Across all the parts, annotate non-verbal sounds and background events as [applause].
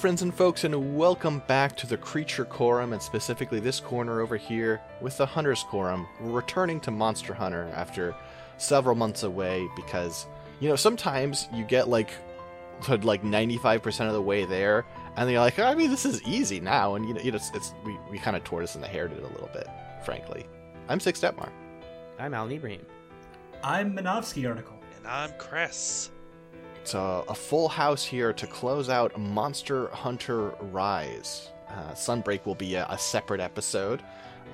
Hello, friends and folks, and welcome back to the Creature Quorum, and specifically this corner over here with the Hunter's Quorum. We're returning to Monster Hunter after several months away because, you know, sometimes you get like to [laughs] like 95% of the way there, and then you're like, I mean, this is easy now, and you know, you know it's, it's we, we kind of tortoise in the hare did it a little bit, frankly. I'm Six Detmar. I'm Allen Ibrahim. I'm Minovsky Article. And I'm Crass. It's a, a full house here to close out Monster Hunter Rise. Uh, Sunbreak will be a, a separate episode.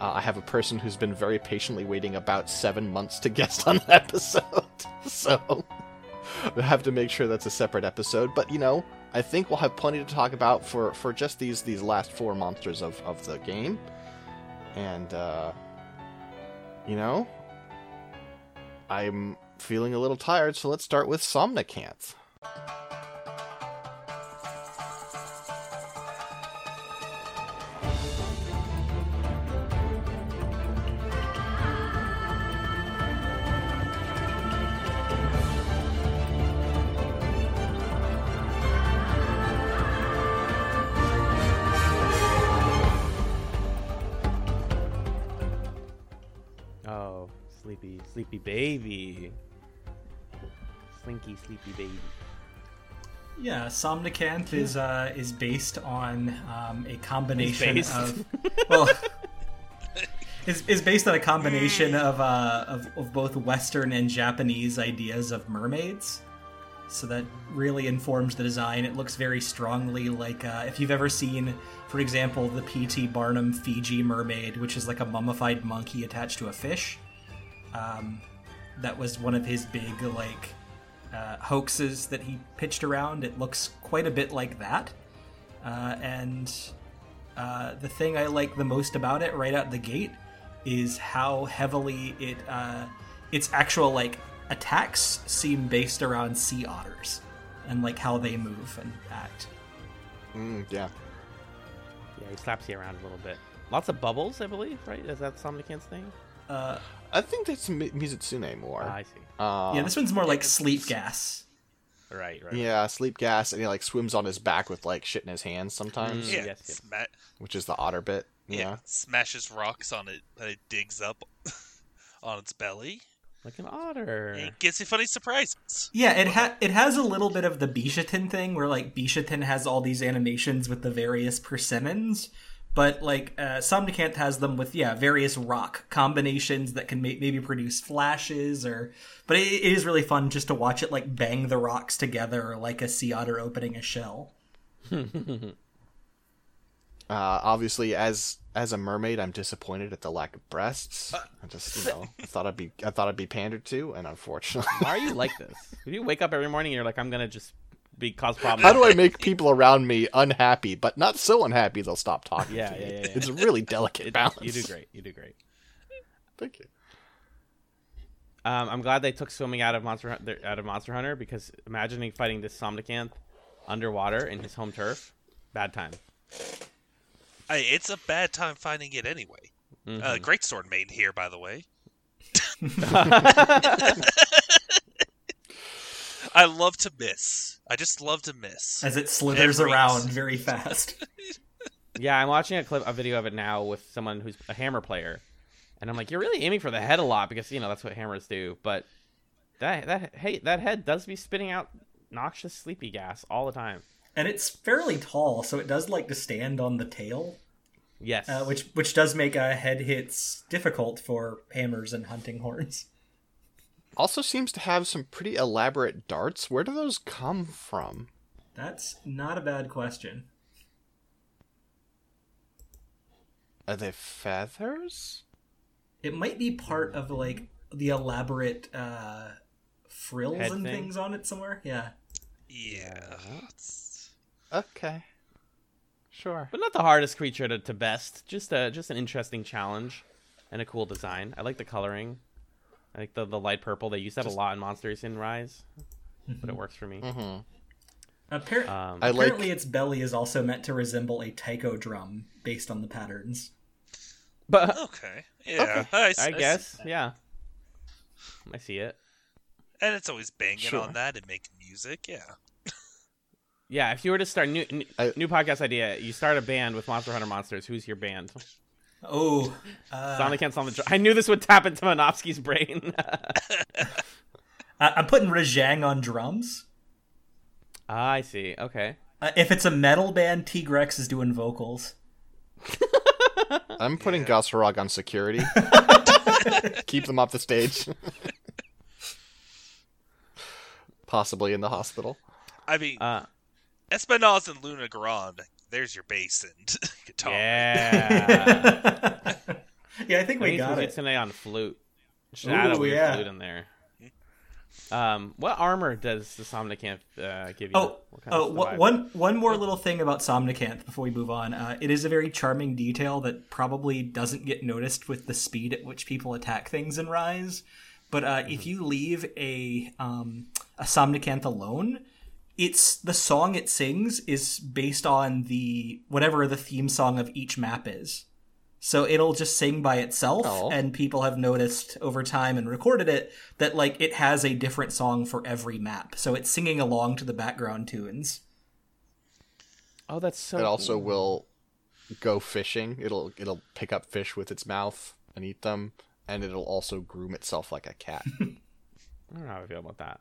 Uh, I have a person who's been very patiently waiting about seven months to [laughs] guest on an episode, [laughs] so we have to make sure that's a separate episode. But you know, I think we'll have plenty to talk about for, for just these these last four monsters of, of the game, and uh, you know, I'm feeling a little tired, so let's start with Somnicanth. Oh, sleepy, sleepy baby. Slinky, sleepy baby. Yeah, Somnicanth is uh, is based on um, a combination based. of well, [laughs] is, is based on a combination of, uh, of of both Western and Japanese ideas of mermaids. So that really informs the design. It looks very strongly like uh, if you've ever seen, for example, the P.T. Barnum Fiji mermaid, which is like a mummified monkey attached to a fish. Um, that was one of his big like uh, hoaxes that he pitched around. It looks quite a bit like that. Uh, and uh, the thing I like the most about it right out the gate is how heavily it uh, its actual like attacks seem based around sea otters and like how they move and act. Mm, yeah. Yeah, he slaps you around a little bit. Lots of bubbles, I believe, right? Is that Somnicanth's thing? Uh, I think that's Mi- Mizutsune more. Ah, I see. Uh, yeah, this one's more like sleep gas. Right, right. yeah, sleep gas, and he like swims on his back with like shit in his hands sometimes, Mm. Yeah, yes, yes. sma- which is the otter bit. yeah. Yeah. smashes rocks on it, and it digs up [laughs] on its belly. Like an otter. And it gives you funny surprises. Yeah, it ha- [laughs] it has a little bit of the Bishaten thing where like Bishaten has all these animations with the various persimmons, but like uh, Somnicanth has them with yeah various rock combinations that can ma- maybe produce flashes or. But it, it is really fun just to watch it like bang the rocks together like a sea otter opening a shell. [laughs] Uh, obviously, as as a mermaid, I'm disappointed at the lack of breasts. I just you know I [laughs] thought I'd be I thought I'd be pandered to, and unfortunately, Why are you [laughs] like this? If you wake up every morning and you're like, I'm gonna just be cause problems. how do I make people around me unhappy, but not so unhappy they'll stop talking? Yeah, to yeah, me? yeah, yeah. It's a really delicate balance. You do great. You do great. Thank you. Um, I'm glad they took swimming out of Monster Hunter, out of Monster Hunter because imagining fighting this Somnicanth underwater in his home turf, bad time. Hey, it's a bad time finding it anyway. Mhm. Uh, great sword made here, by the way. [laughs] [laughs] I love to miss. I just love to miss. As it slithers Every- around [laughs] very fast. Yeah, I'm watching a clip, a video of it now with someone who's a hammer player, and I'm like, you're really aiming for the head a lot because you know that's what hammers do. But that that hey, that head does be spitting out noxious sleepy gas all the time. and it's fairly tall, so it does like to stand on the tail. Yes, uh, which which does make uh, head hits difficult for hammers and hunting horns. Also, seems to have some pretty elaborate darts. Where do those come from? That's not a bad question. Are they feathers? It might be part of like the elaborate uh, frills Head and thing? things on it somewhere. Yeah, yeah. It's- Okay. Sure. but not the hardest creature to, to best. Just a just an interesting challenge and a cool design. I like the coloring. I like the the light purple. They used to have a lot in Monsters in Rise, but it works for me. hmm Appar- Um, I like- apparently its belly is also meant to resemble a taiko drum based on the patterns. but Okay. Yeah. I, I guess, yeah. I see it. And it's always banging Sure. on that and making music. Yeah. Yeah, if you were to start new new, I- new podcast idea, you start a band with Monster Hunter monsters. Who's your band? Oh, uh, Sonic and Sonic. I knew this would tap into Minovsky's brain. [laughs] I- I'm putting Rajang on drums. ah, I see. Okay. Uh, if it's a metal band, T Rex is doing vocals. [laughs] I'm putting Goss Harag on security. [laughs] Keep them off the stage. Possibly in the hospital. I mean, Uh, Espinas and Luna Grande. There's your bass and [laughs] guitar. yeah. [laughs] yeah, I think we we got it. today on flute. Should add a weird yeah. flute in there. Um, what armor does the Somnicanth uh, give you? Oh, What kind oh, of wha- survival? one one more little thing about Somnicanth before we move on. Uh, it is a very charming detail that probably doesn't get noticed with the speed at which people attack things in Rise. But uh, if you leave a um, a Somnicanth alone, it's the song it sings is based on the whatever the theme song of each map is. So it'll just sing by itself, Oh. and people have noticed over time and recorded it that like it has a different song for every map. So it's singing along to the background tunes. Oh, that's so. It also will go fishing. It'll it'll pick up fish with its mouth and eat them, and it'll also groom itself like a cat. [laughs] I don't know how I feel about that.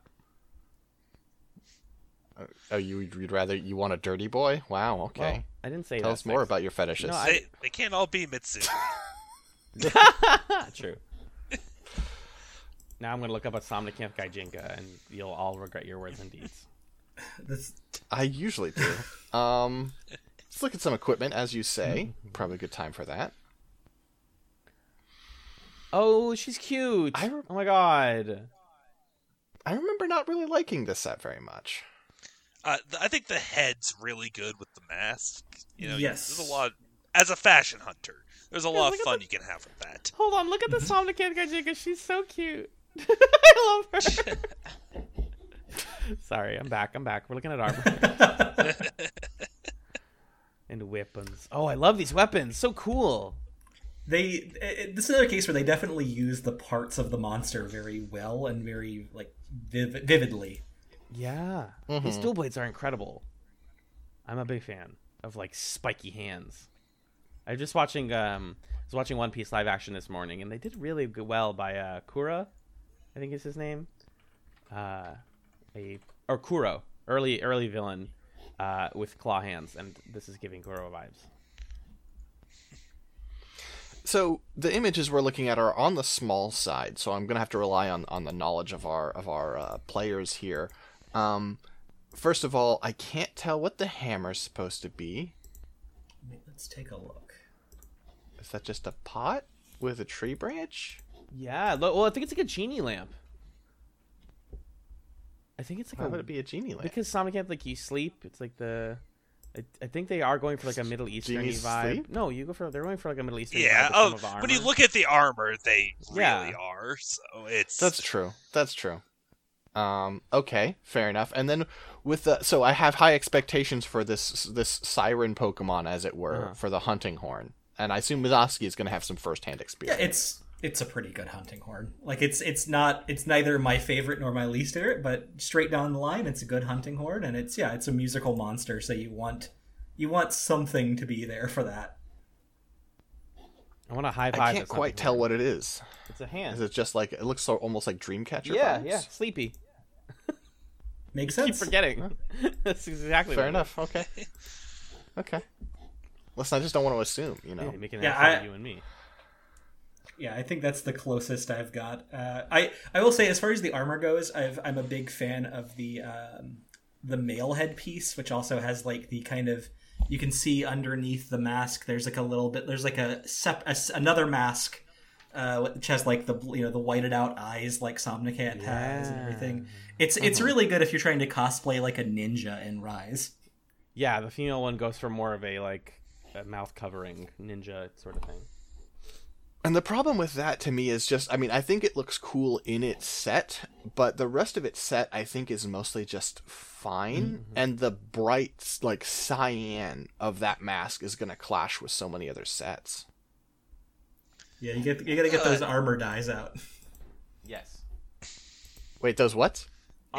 Oh, you you'd rather you want a dirty boy? Wow. Okay. Well, I didn't say Tell that. us more about your fetishes. No, I- They, they can't all be Mitsuru. [laughs] True. [laughs] now I'm gonna look up a Somnicanth Gijinka, and you'll all regret your words and deeds. [laughs] This, I usually do. um, let's look at some equipment, as you say. Probably a good time for that. Oh, she's cute. I re- oh my god. I remember not really liking this set very much. Uh, I think the head's really good with the mask. You know, Yes. there's a lot. As a fashion hunter, there's a lot of fun the- you can have with that. Hold on, look at the Somnicanth Gijinka. She's so cute. [laughs] I love her. [laughs] Sorry, I'm back. I'm back. We're looking at armor [laughs] and weapons. Oh, I love these weapons. So cool. they it, this is another case where they definitely use the parts of the monster very well and very like viv- vividly. Yeah, these dual blades are incredible. I'm a big fan of like spiky hands. I was just watching um I was watching One Piece live action this morning and they did really good well by uh Kura, I think is his name. Uh a or Kuro, early early villain uh with claw hands and this is giving Kuro vibes. So the images we're looking at are on the small side, so I'm gonna have to rely on, on the knowledge of our of our uh, players here. Um, first of all, I can't tell what the hammer's supposed to be. Let's take a look. Is that just a pot with a tree branch? Yeah, lo- well I think it's like a genie lamp. I think it's like Why a would it be a genie lamp? Because Somnicanth, like you sleep, it's like the. I, I think they are going for like a Middle Eastern vibe. sleep? No, you go for they're going for like a Middle Eastern Yeah. vibe. with Oh, some of the when you look at the armor, they really Yeah. are. So it's That's true. That's true. Um, okay, fair enough. And then with the so I have high expectations for this this siren Pokemon, as it were, Uh-huh. for the hunting horn, and I assume Minovsky is going to have some firsthand Yeah, experience. Yeah, it's it's a pretty good hunting horn. Like it's it's not it's neither my favorite nor my least favorite, but straight down the line, it's a good hunting horn, and it's yeah, it's a musical monster. So you want you want something to be there for that. I want to high five. I can't quite tell what it is. it's a hand. Is it just like it looks so almost like Dreamcatcher? yeah, vibes? yeah, sleepy. Makes sense. Keep sense. forgetting. [laughs] That's exactly Fair what it enough. Okay. [laughs] Okay. Listen, I just don't want to assume. You know. Yeah, making Yeah, I- you and me. Yeah, I think that's the closest I've got. Uh, I I will say, as far as the armor goes, I've, I'm a big fan of the um, the male headpiece, which also has like the kind of you can see underneath the mask. There's like a little bit. There's like a, sep- a s- another mask, uh, which has like the you know the whited out eyes like Somnicanth has and everything. It's it's uh-huh. really good if you're trying to cosplay like a ninja in Rise. Yeah, the female one goes for more of a like a mouth covering ninja sort of thing. And the problem with that to me is just, I mean, I think it looks cool in its set, but the rest of its set I think is mostly just fine. Mm-hmm. And the bright, like, cyan of that mask is going to clash with so many other sets. Yeah, you get you gotta get those uh, armor dyes out. Yes. Wait, those what?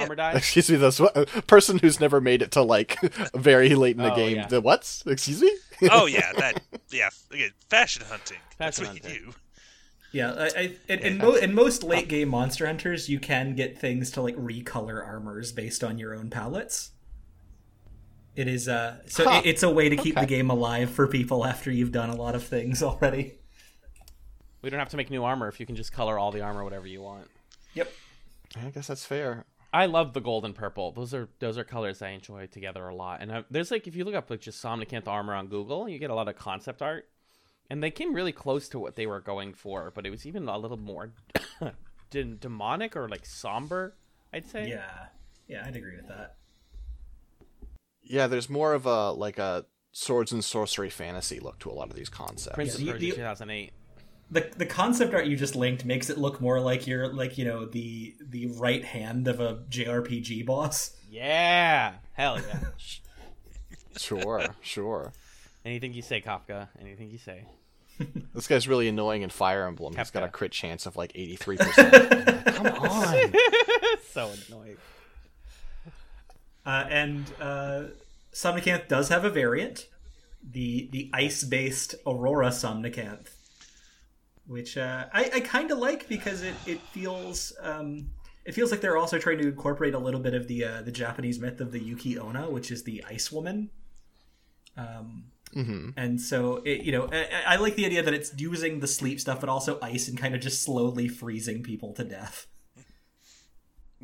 Armor die. [laughs] Excuse me, this person who's never made it to like [laughs] very late in the Oh, game. yeah. The what? Excuse me? [laughs] oh yeah, that yeah. Again, fashion hunting. That's what hunting. you do. Yeah, I, I, in, in, mo- in most late game Monster Hunters, you can get things to like recolor armors based on your own palettes. It is uh, so Huh. it- it's a way to keep Okay. the game alive for people after you've done a lot of things already. We don't have to make new armor if you can just color all the armor whatever you want. Yep. I guess that's fair. I love the gold and purple. Those are those are colors I enjoy together a lot. And I, there's like if you look up like just Somnicanth armor on Google, you get a lot of concept art, and they came really close to what they were going for. But it was even a little more [coughs] de- demonic or like somber. I'd say. Yeah. Yeah, I'd agree with that. Yeah, there's more of a like a swords and sorcery fantasy look to a lot of these concepts. Prince of Yeah, the- Persia the- 2008. The the concept art you just linked makes it look more like you're like, you know, the the right hand of a JRPG boss. Yeah. Hell yeah. [laughs] Sure, sure. Anything you say, Kafka. Anything you say. [laughs] This guy's really annoying in Fire Emblem. He's got a Kefka. crit chance of like 83%. [laughs] Come on. so annoying. Uh, and uh, Somnicanth does have a variant, the the ice based Aurora Somnicanth, which uh, I, I kind of like because it it feels um, it feels like they're also trying to incorporate a little bit of the uh, the Japanese myth of the Yuki Onna, which is the ice woman. Um, hmm and so it, you know I, I like the idea that it's using the sleep stuff, but also ice and kind of just slowly freezing people to death.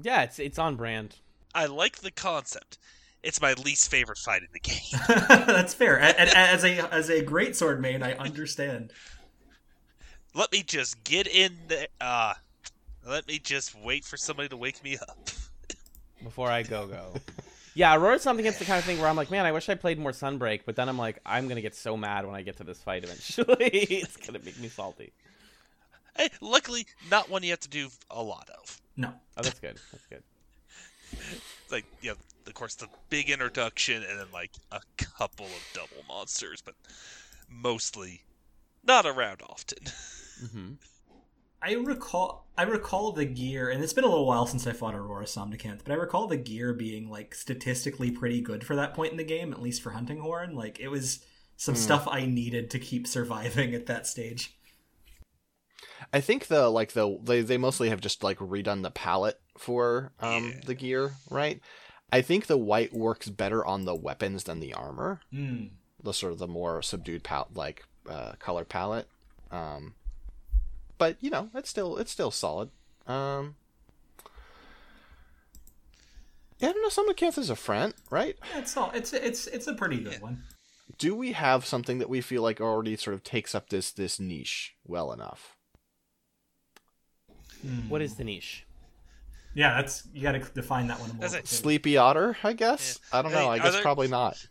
Yeah, it's it's on brand. I like the concept. It's my least favorite fight in the game. [laughs] That's fair. A- a- As a as a great sword main, I understand. Let me just get in there. Uh, let me just wait for somebody to wake me up. before I go go. Yeah, Aurora something it's the kind of thing where I'm like, man, I wish I played more Sunbreak, but then I'm like, I'm gonna get so mad when I get to this fight eventually. [laughs] it's gonna make me salty. Hey, luckily, not one you have to do a lot of. No. Oh, that's good. That's good. Like, you know, of course, the big introduction and then, like, a couple of double monsters, but mostly not around often. [laughs] hmm I recall I recall the gear, and it's been a little while since I fought Aurora Somnicanth, but I recall the gear being like statistically pretty good for that point in the game, at least for Hunting Horn. Like it was some stuff I needed to keep surviving at that stage. I think the like the they they mostly have just like redone the palette for um Yeah. the gear, right? I think the white works better on the weapons than the armor. Mm. The sort of the more subdued pal like uh, color palette. Um, but you know, it's still it's still solid. Um, yeah, I don't know. Somnicanth is a friend, right? Yeah, it's all it's it's it's a pretty good one. Do we have something that we feel like already sort of takes up this this niche well enough? What is the niche? Yeah, that's you got to define that one more. That's Sleepy Otter, I guess. I don't Hey, know. I are guess there- probably not.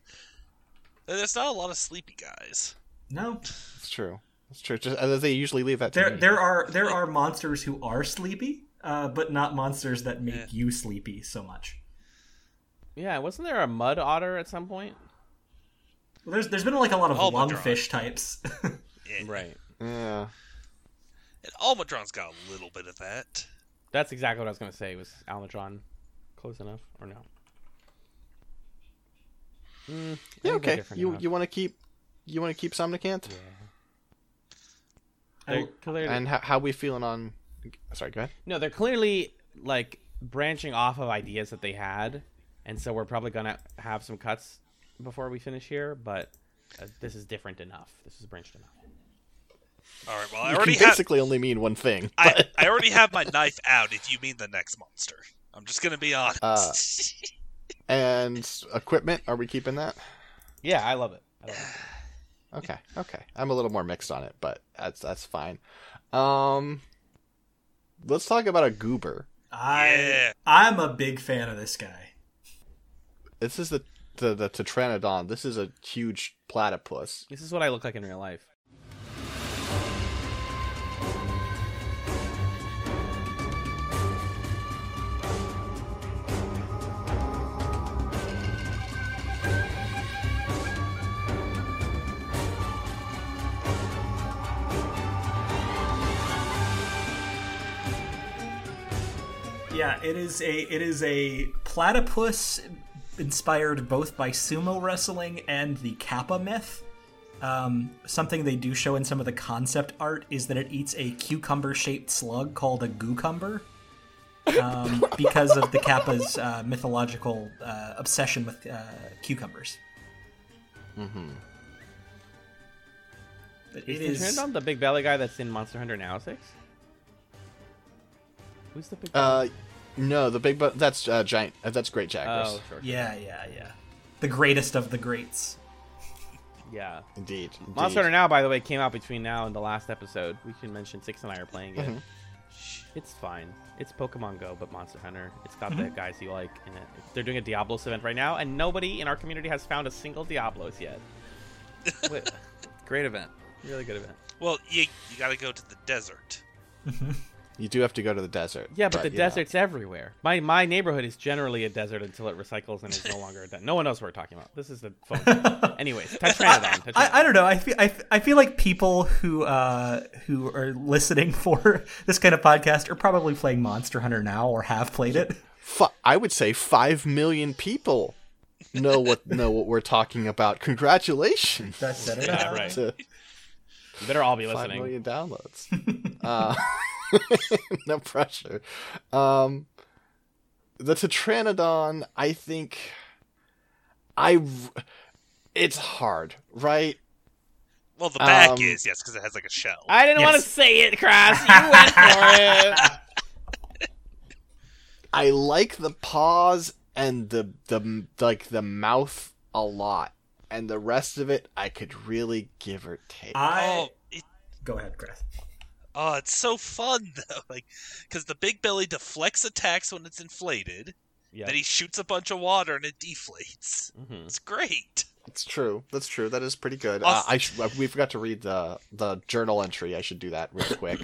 There's not a lot of sleepy guys. No, It's true. It's true. Just, uh, they usually leave that to there me. there are there are monsters who are sleepy, uh, but not monsters that make Yeah. you sleepy so much. Yeah, wasn't there a mud otter at some point? Well, there's there's been like a lot of Almudron. lungfish types. [laughs] Yeah. Right. Yeah. And Almudron's got a little bit of that. That's exactly what I was gonna say. Was Almudron close enough or no? Mm, Yeah. Okay. You enough. you want to keep you want to keep Somnicanth? I- They're clearly, And how how we feeling on? Sorry, go ahead. no, they're clearly like branching off of ideas that they had, and so we're probably gonna have some cuts before we finish here. But uh, this is different enough. This is branched enough. All right. Well, I You already can have. basically only mean one thing. I, I already have my [laughs] knife out. If you mean the next monster, I'm just gonna be honest. Uh, And equipment, are we keeping that? Yeah, I love it. I love it. [sighs] Okay, okay. I'm a little more mixed on it, but that's that's fine. Um, let's talk about a goober. I Yeah. I'm a big fan of this guy. This is the the the Tetranodon. This is a huge platypus. This is what I look like in real life. It is a it is a platypus inspired both by sumo wrestling and the Kappa myth. Um, something they do show in some of the concept art is that it eats a cucumber-shaped slug called a gookumber, um, [laughs] because of the Kappa's uh, mythological uh, obsession with uh, cucumbers. Mm-hmm. But it Is is. Tetranodon the big belly guy that's in Monster Hunter now six? Who's the big? Uh, no, the big but that's uh, giant. Uh, that's Great Jagras. oh, sure. Yeah, yeah, yeah. The greatest of the greats. Yeah. Indeed, indeed. Monster Hunter Now, by the way, came out between now and the last episode. We should mention Six and I are playing it. Mhm. It's fine. It's Pokemon Go, but Monster Hunter. It's got the guys you like in it. They're doing a Diablos event right now, and nobody in our community has found a single Diablos yet. [laughs] Wait, great event. Really good event. Well, you you got to go to the desert. You do have to go to the desert. Yeah, but the you know. desert's everywhere. My my neighborhood is generally a desert until it recycles and is no longer a desert. No one knows what we're talking about. This is the phone. [laughs] Anyways, Tetranodon. I, I Tetranodon. don't know. I feel I, I feel like people who uh, who are listening [laughs] for this kind of podcast are probably playing Monster Hunter now or have played it. I would say five million people know what [laughs] know what we're talking about. Congratulations That said it. Yeah, right. to You better all be five listening. million downloads. uh, [laughs] no pressure. Um, the Tetranodon, I think, I, it's hard, right? Well, the back Um, is yes, because it has like a shell. I didn't want to say it, Crass. You went for it. [laughs] I like the paws and the the like the mouth a lot, and the rest of it I could really give or take. I oh, it, go ahead, Chris. Oh, it's so fun [laughs] though, like because the big belly deflects attacks when it's inflated. Yeah. Then he shoots a bunch of water and it deflates. Mhm. It's great. It's true. That's true. That is pretty good. Uh, I sh- we forgot to read the the journal entry. I should do that real [coughs] quick.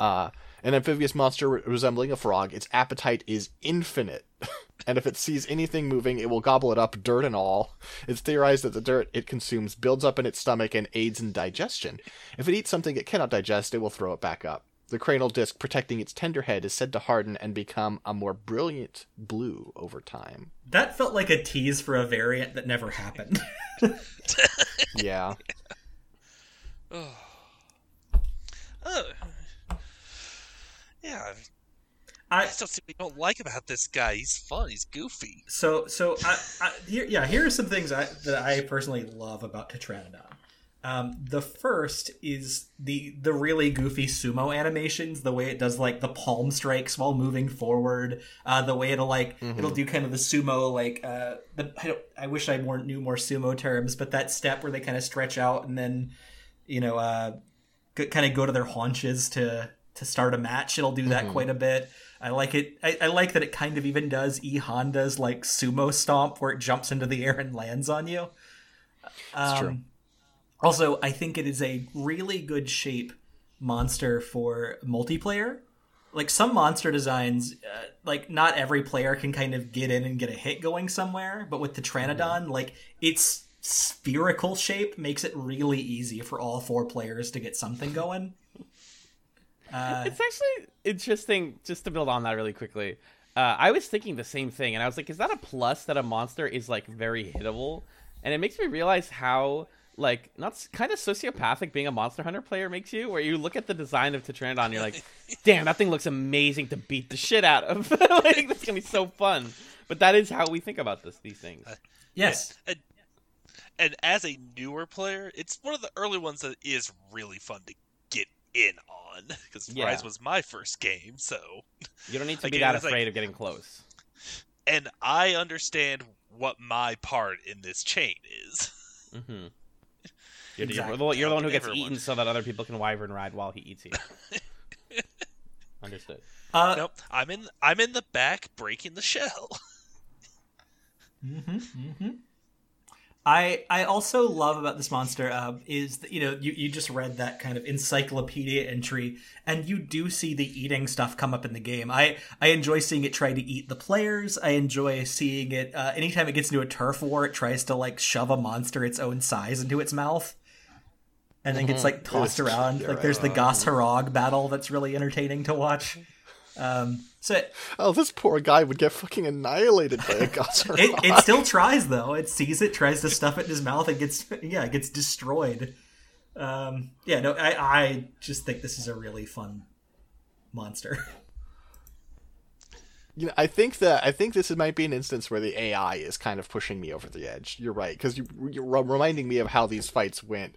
uh, an amphibious monster re- resembling a frog. Its appetite is infinite, [laughs] and if it sees anything moving, it will gobble it up, dirt and all. It's theorized that the dirt it consumes builds up in its stomach and aids in digestion. If it eats something it cannot digest, it will throw it back up. The cranial disc protecting its tender head is said to harden and become a more brilliant blue over time. That felt like a tease for a variant that never happened. [laughs] Yeah. Uh, yeah, I I still see what you don't like about this guy. He's fun. He's goofy. so so I, I here yeah here are some things I, that I personally love about Tetranodon. Um, the first is the the really goofy sumo animations, the way it does like the palm strikes while moving forward, uh, the way it'll like it'll do kind of the sumo like uh, the I, don't, I wish I more knew more sumo terms, but that step where they kind of stretch out and then you know uh, g- kind of go to their haunches to to start a match. It'll do that quite a bit. I like it. I, I like that it kind of even does E Honda's like sumo stomp where it jumps into the air and lands on you. It's true. Um, Also, I think it is a really good shape monster for multiplayer. Like some monster designs, uh, like not every player can kind of get in and get a hit going somewhere. But with the Tranodon, like its spherical shape makes it really easy for all four players to get something going. Uh, It's actually interesting, just to build on that really quickly. Uh, I was thinking the same thing, and I was like, is that a plus that a monster is like very hittable? And it makes me realize how like not kind of sociopathic being a Monster Hunter player makes you, where you look at the design of Tetranodon, and you're like, [laughs] damn, that thing looks amazing to beat the shit out of. [laughs] like that's gonna be so fun. But that is how we think about this these things. yes, And, and as a newer player, it's one of the early ones that is really fun to get in on because Yeah. Rise was my first game. So, You don't need to [laughs] be Again, that it's like- afraid of getting close. and I understand what my part in this chain is. Mm-hmm. [laughs] You're, the- Exactly. you're the- you're the one who gets Everyone. eaten so that other people can wyvern ride while he eats you. [laughs] Understood. uh, nope, I'm in. I'm in the back breaking the shell. I I also love about this monster uh, is that you know you, you just read that kind of encyclopedia entry and you do see the eating stuff come up in the game. I I enjoy seeing it try to eat the players. I enjoy seeing it uh, anytime it gets into a turf war. It tries to like shove a monster its own size into its mouth, and then gets like tossed It's- around. Like there's the. Goss Harag battle that's really entertaining to watch. Um, so it, Oh, this poor guy would get fucking annihilated by a [laughs] Gozer. it, it still tries though. It sees it, tries to stuff it in his mouth, and gets yeah, it gets destroyed. Um, yeah, no, I I just think this is a really fun monster. [laughs] You know, I think that I think this might be an instance where the AI is kind of pushing me over the edge. You're right because you, you're reminding me of how these fights went.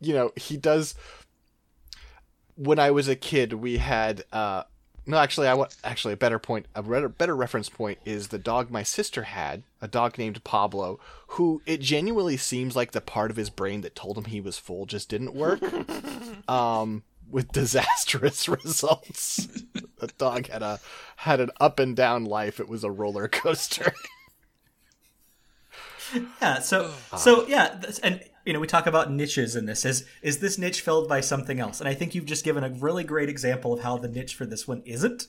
You know, he does. When I was a kid, we had. uh no, actually, I want actually a better point. A better, better reference point is the dog my sister had, a dog named Pablo, who it genuinely seems like the part of his brain that told him he was full just didn't work. [laughs] um, with disastrous [laughs] results. the dog had a had an up and down life. It was a roller coaster. [laughs] Yeah, so [sighs] so yeah, and you know we talk about niches in this. Is is this niche filled by something else? And I think you've just given a really great example of how the niche for this one isn't,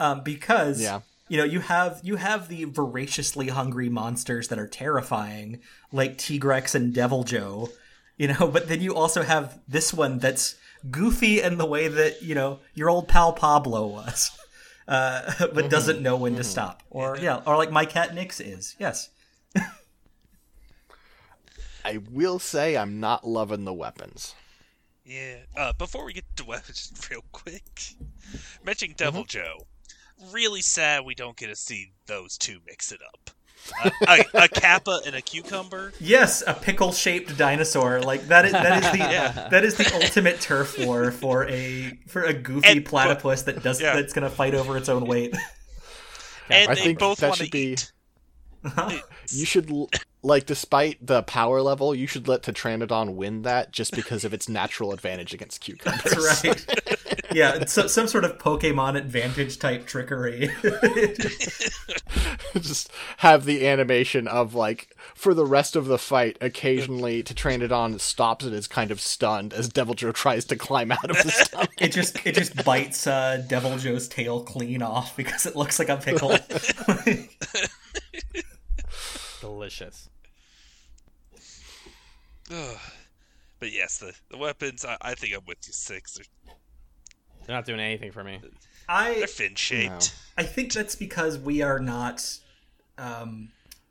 um, because Yeah. you know you have you have the voraciously hungry monsters that are terrifying, like Tigrex and Deviljho, you know. [laughs] But then you also have this one that's goofy in the way that you know your old pal Pablo was. [laughs] Uh, [laughs] but doesn't know when to stop, or yeah, or like my cat Nix is. Yes, I will say I'm not loving the weapons. Yeah. Uh, before we get to [laughs] weapons, real quick, mentioning Deviljho. Really sad we don't get to see those two mix it up. A, [laughs] a, a kappa and a cucumber. Yes, a pickle-shaped dinosaur. Like that is that is the Yeah. that is the ultimate turf war for a for a goofy And- platypus that does Yeah. that's gonna fight over its own weight. And I they think both that want to be- eat. [laughs] You should like, despite the power level, you should let Tetranodon win that just because of its natural advantage against cucumbers. That's right. Yeah, so, some sort of Pokemon advantage type trickery. [laughs] just have the animation of like for the rest of the fight occasionally Tetranodon stops and is kind of stunned as Deviljho tries to climb out of the stomach. it just it just bites uh, Deviljho's tail clean off because it looks like a pickle. [laughs] Delicious. Ugh. But yes, the, the weapons, I, I think I'm with you, Six. They're, They're not doing anything for me. I they're fin shaped. I think that's because we are not um,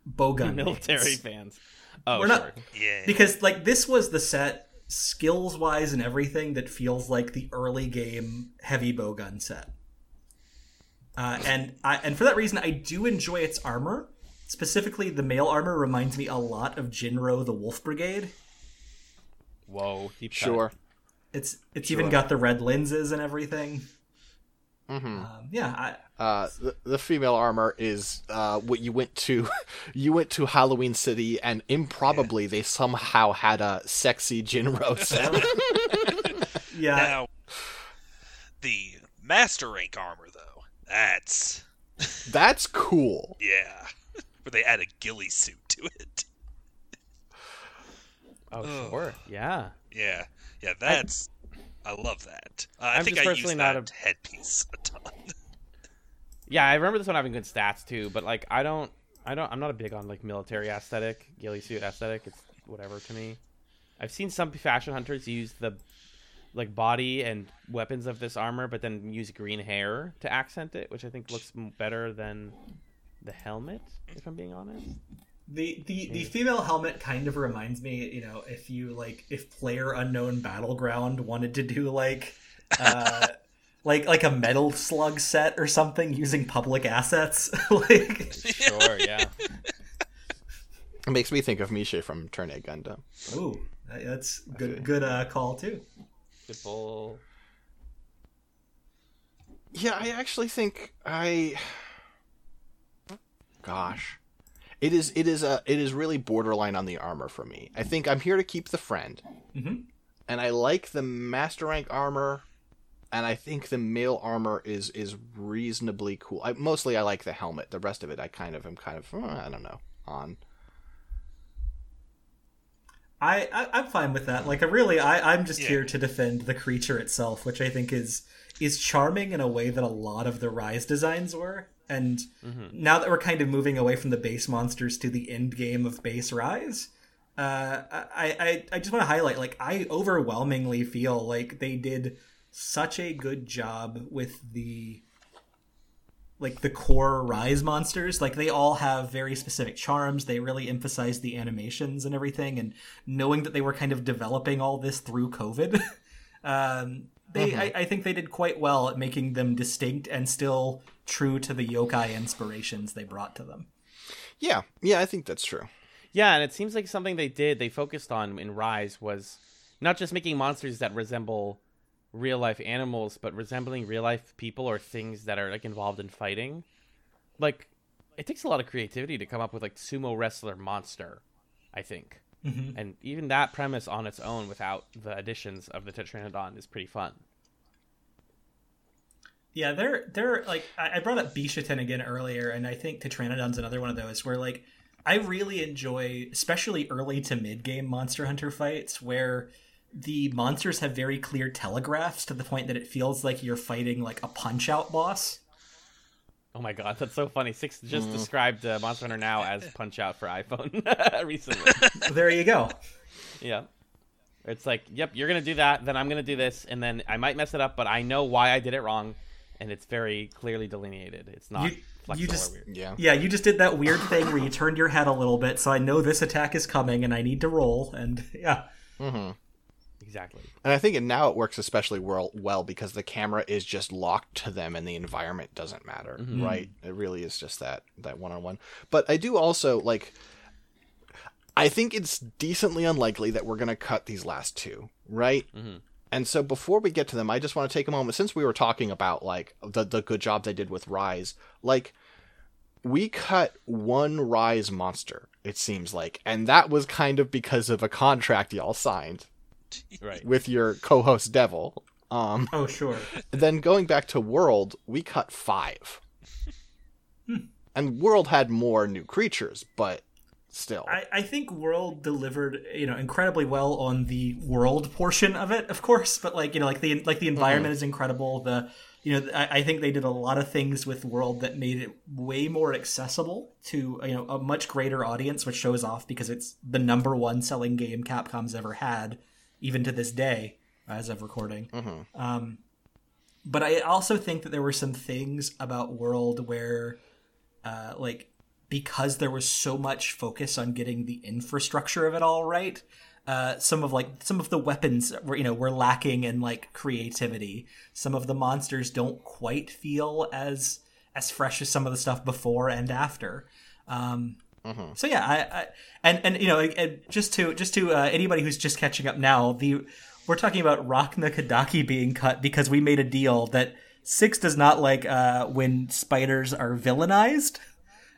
bowgun [laughs] Military mains. fans. Oh, We're sure. not- Yeah. because like this was the set skills wise and everything that feels like the early game heavy bowgun set uh, and I, and for that reason i do enjoy its armor specifically the male armor reminds me a lot of Jin-Roh the wolf brigade Whoa. Deep cut. Sure. it's it's even got the red lenses and everything Mhm. um, yeah I, Uh, the, the female armor is uh, what you went to. [laughs] You went to Halloween City, and improbably they somehow had a sexy Jin-Roh [laughs] set. [laughs] yeah Now, the Master Rank armor, though, that's. That's cool. Yeah. Where they add a ghillie suit to it. Oh, Ugh. sure. Yeah. Yeah. Yeah, that's. I, love that. Uh, I think just I use that not a- headpiece a ton. [laughs] Yeah, I remember this one having good stats too, but like I don't I don't I'm not a big on like military aesthetic, ghillie suit aesthetic. It's whatever to me. I've seen some fashion hunters use the like body and weapons of this armor, but then use green hair to accent it, which I think looks better than the helmet. If I'm being honest. The the the female helmet kind of reminds me, you know, if you like if Player Unknown Battleground wanted to do like uh [laughs] like like a metal slug set or something using public assets. [laughs] like Sure. Yeah. [laughs] It makes me think of Misha from Turn A Gundam. Ooh, that's good good uh call too. Good bull. Yeah, I actually think I. Gosh, it is it is a it is really borderline on the armor for me. I think I'm here to keep the friend, Mhm. and I like the master rank armor, and I think the male armor is is reasonably cool. I, mostly I like the helmet. The rest of it I kind of am kind of uh, I don't know on. I, I I'm fine with that. Like, I really, I I'm just Yeah. here to defend the creature itself, which I think is is charming in a way that a lot of the Rise designs were. And now that we're kind of moving away from the base monsters to the end game of base Rise, uh, I I I just want to highlight like I overwhelmingly feel like they did such a good job with the like the core Rise monsters. Like they all have very specific charms. They really emphasize the animations and everything. And knowing that they were kind of developing all this through COVID, [laughs] um, they Mm-hmm. I, I think they did quite well at making them distinct and still true to the yokai inspirations they brought to them. Yeah, yeah, I think that's true. Yeah, and it seems like something they did, they focused on in Rise was not just making monsters that resemble real life animals, but resembling real life people or things that are like involved in fighting. Like, it takes a lot of creativity to come up with like sumo wrestler monster, I think. Mhm. And even that premise on its own, without the additions of the Tetranodon, is pretty fun. Yeah, they're they're like I I brought up Bishaten again earlier, and I think Tetranodon's another one of those where like I really enjoy, especially early to mid game Monster Hunter fights, where the monsters have very clear telegraphs to the point that it feels like you're fighting like a punch out boss. Oh my god, that's so funny. Six just described uh, Monster Hunter Now as Punch Out for iPhone [laughs] recently. So there you go. Yeah. It's like, yep, you're gonna do that, then I'm gonna do this, and then I might mess it up, but I know why I did it wrong, and it's very clearly delineated. It's not You- flexible you just- or weird. Yeah. Yeah, you just did that weird thing where you turned your head a little bit, so I know this attack is coming and I need to roll. And yeah, Exactly. And I think now it works especially well, well because the camera is just locked to them and the environment doesn't matter, mm-hmm. right? It really is just that that one on one. But I do also like. I think it's decently unlikely that we're going to cut these last two, right? Mm-hmm. And so before we get to them, I just want to take a moment since we were talking about like the the good job they did with Rise, like we cut one Rise monster, it seems like, and that was kind of because of a contract y'all signed Right. [laughs] with your co-host Devil. Um, oh sure. [laughs] then going back to World, we cut five, and World had more new creatures, but still, I, I think World delivered, you know, incredibly well on the world portion of it, of course. But like, you know, like the like the environment is incredible. The you know, I, I think they did a lot of things with World that made it way more accessible to you know a much greater audience, which shows off because it's the number one selling game Capcom's ever had, even to this day, as of recording. Um, but I also think that there were some things about World where, uh, like, because there was so much focus on getting the infrastructure of it all right, uh, some of like some of the weapons were you know were lacking in like creativity. Some of the monsters don't quite feel as as fresh as some of the stuff before and after. Um, So yeah, I, I and and you know and just to just to uh, anybody who's just catching up now, the we're talking about Rakna Kadaki being cut because we made a deal that Six does not like uh, when spiders are villainized.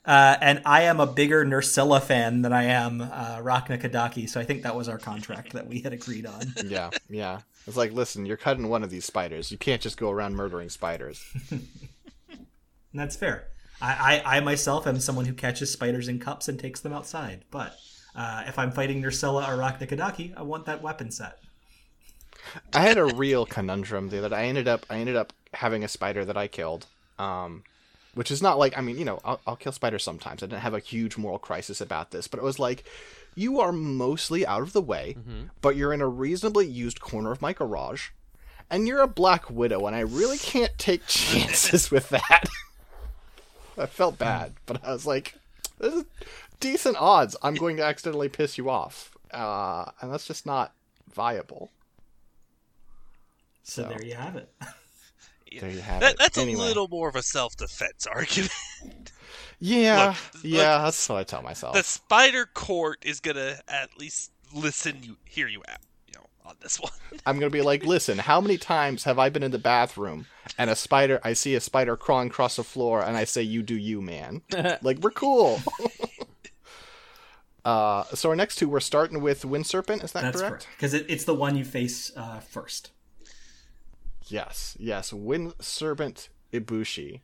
Uh, and I am a bigger Nerscylla fan than I am uh, Rakna Kadaki, so I think that was our contract that we had agreed on. [laughs] yeah, yeah. It's like, listen, you're cutting one of these spiders. You can't just go around murdering spiders. [laughs] That's fair. I, I, I myself am someone who catches spiders in cups and takes them outside, but uh, if I'm fighting Nerscylla or Rakna-Kadaki I want that weapon set. I had a real conundrum there that I ended up I ended up having a spider that I killed. Um which is not like I mean, you know, I'll, I'll kill spiders sometimes. I didn't have a huge moral crisis about this, but it was like you are mostly out of the way, but you're in a reasonably used corner of my garage, and you're a black widow, and I really can't take [laughs] chances with that. I felt bad, but I was like, this is decent odds I'm going to accidentally piss you off. Uh, and that's just not viable. So, So. there you have it. There you have That, it. that's Anyway. a little more of a self-defense [laughs] argument. Yeah, Look, yeah, that's what I tell myself. the spider court is gonna at least listen you, hear you out, you know, on this one. [laughs] I'm gonna be like, listen, how many times have I been in the bathroom and a spider? I see a spider crawling across the floor, and I say, "You do you, man." [laughs] like we're cool. [laughs] uh, so our next two, we're starting with Wind Serpent. Is that That's correct? correct. Because it, it's the one you face uh, first. Yes, yes. Wind Serpent Ibushi.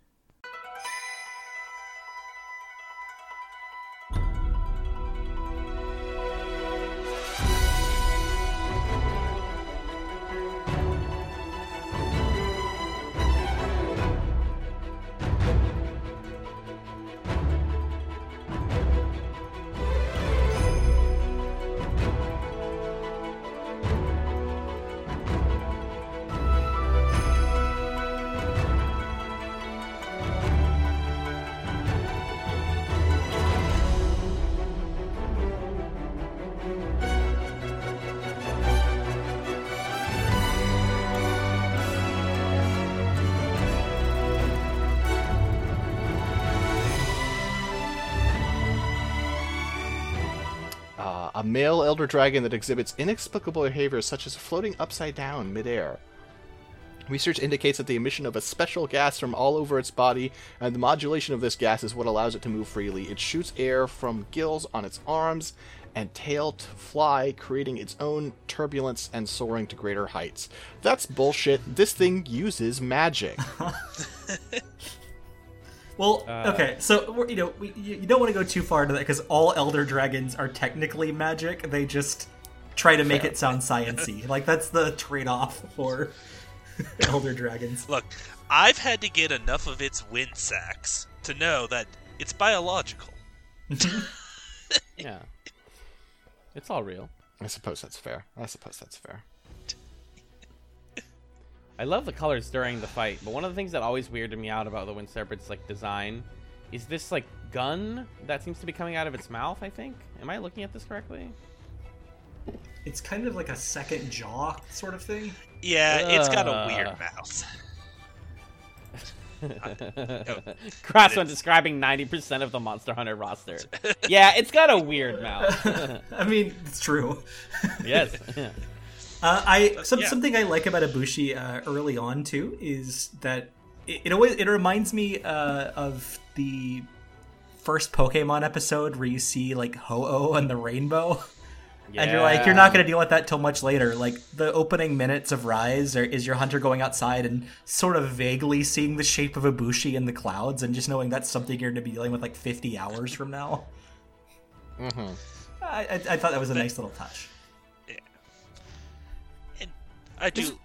A male elder dragon that exhibits inexplicable behaviors such as floating upside down midair. Research indicates that the emission of a special gas from all over its body and the modulation of this gas is what allows it to move freely. It shoots air from gills on its arms and tail to fly, creating its own turbulence and soaring to greater heights. That's bullshit. This thing uses magic. [laughs] Well, Uh, okay, so we're- you know we, you you don't want to go too far into that because all elder dragons are technically magic. They just try to make Fair. it sound sciency. [laughs] like that's the trade-off for [laughs] elder dragons. Look, I've had to get enough of its wind sacs to know that it's biological. [laughs] Yeah. It's all real. I suppose that's fair. I suppose that's fair. I love the colors during the fight, but one of the things that always weirded me out about the Wind Serpent's like design is this like gun that seems to be coming out of its mouth. I think. Am I looking at this correctly? It's kind of like a second jaw sort of thing. Yeah, it's got a weird uh. mouth. [laughs] Crass when describing ninety percent of the Monster Hunter roster. [laughs] Yeah, it's got a weird mouth. [laughs] I mean, it's true. yes. Uh, I some, yeah. something I like about Ibushi uh, early on too is that it, it always it reminds me uh, of the first Pokemon episode where you see like Ho-Oh [laughs] and the rainbow, and you're like you're not going to deal with that till much later. Like the opening minutes of Rise are, is your hunter going outside and sort of vaguely seeing the shape of Ibushi in the clouds, and just knowing that's something you're going to be dealing with like 50 hours from now. Mm-hmm. I, I, I thought that was a nice little touch. And I do,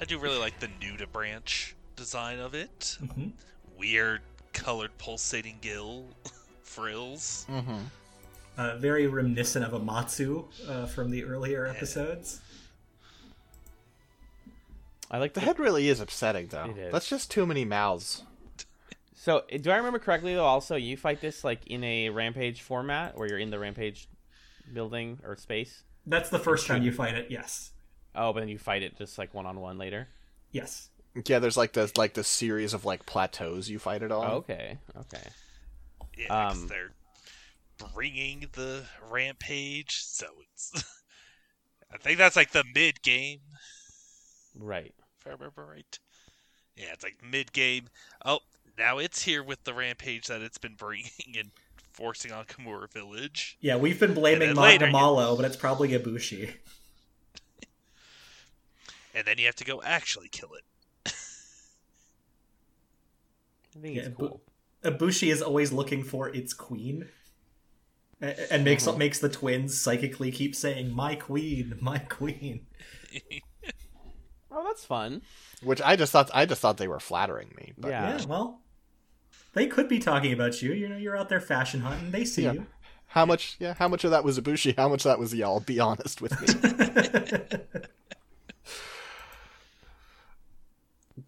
I do really like the nudibranch design of it. Mhm. Weird colored pulsating gill [laughs] frills. Mm-hmm. Uh, very reminiscent of Amatsu uh, from the earlier episodes. I like The the head really is upsetting, though. It is. That's just too many mouths. [laughs] So, do I remember correctly though? Also, you fight this like in a rampage format where you're in the rampage building or space. That's the first time you fight it. Yes, Oh, but then you fight it just like one on one later. yes. Yeah, there's like the like the series of like plateaus you fight it on. Oh, okay, okay. Yeah, 'cause Um, they're bringing the rampage, so it's. [laughs] I think that's like the mid game, Right. if I remember right. Yeah, it's like mid game. Oh, now it's here with the rampage that it's been bringing and forcing on Kamura Village. Yeah, we've been blaming And then later you- Magnamalo, but it's probably Ibushi. And then you have to go actually kill it. I think Yeah, it's but- cool. Ibushi is always looking for its queen, a- and makes mm-hmm. makes the twins psychically keep saying "my queen, my queen." [laughs] Oh, that's fun. Which I just thought I just thought they were flattering me. But Yeah. Yeah, well, they could be talking about you. You know, you're out there fashion hunting. They see Yeah. you. How much? Yeah, how much of that was Ibushi? How much of that was y'all? Be honest with me. [laughs]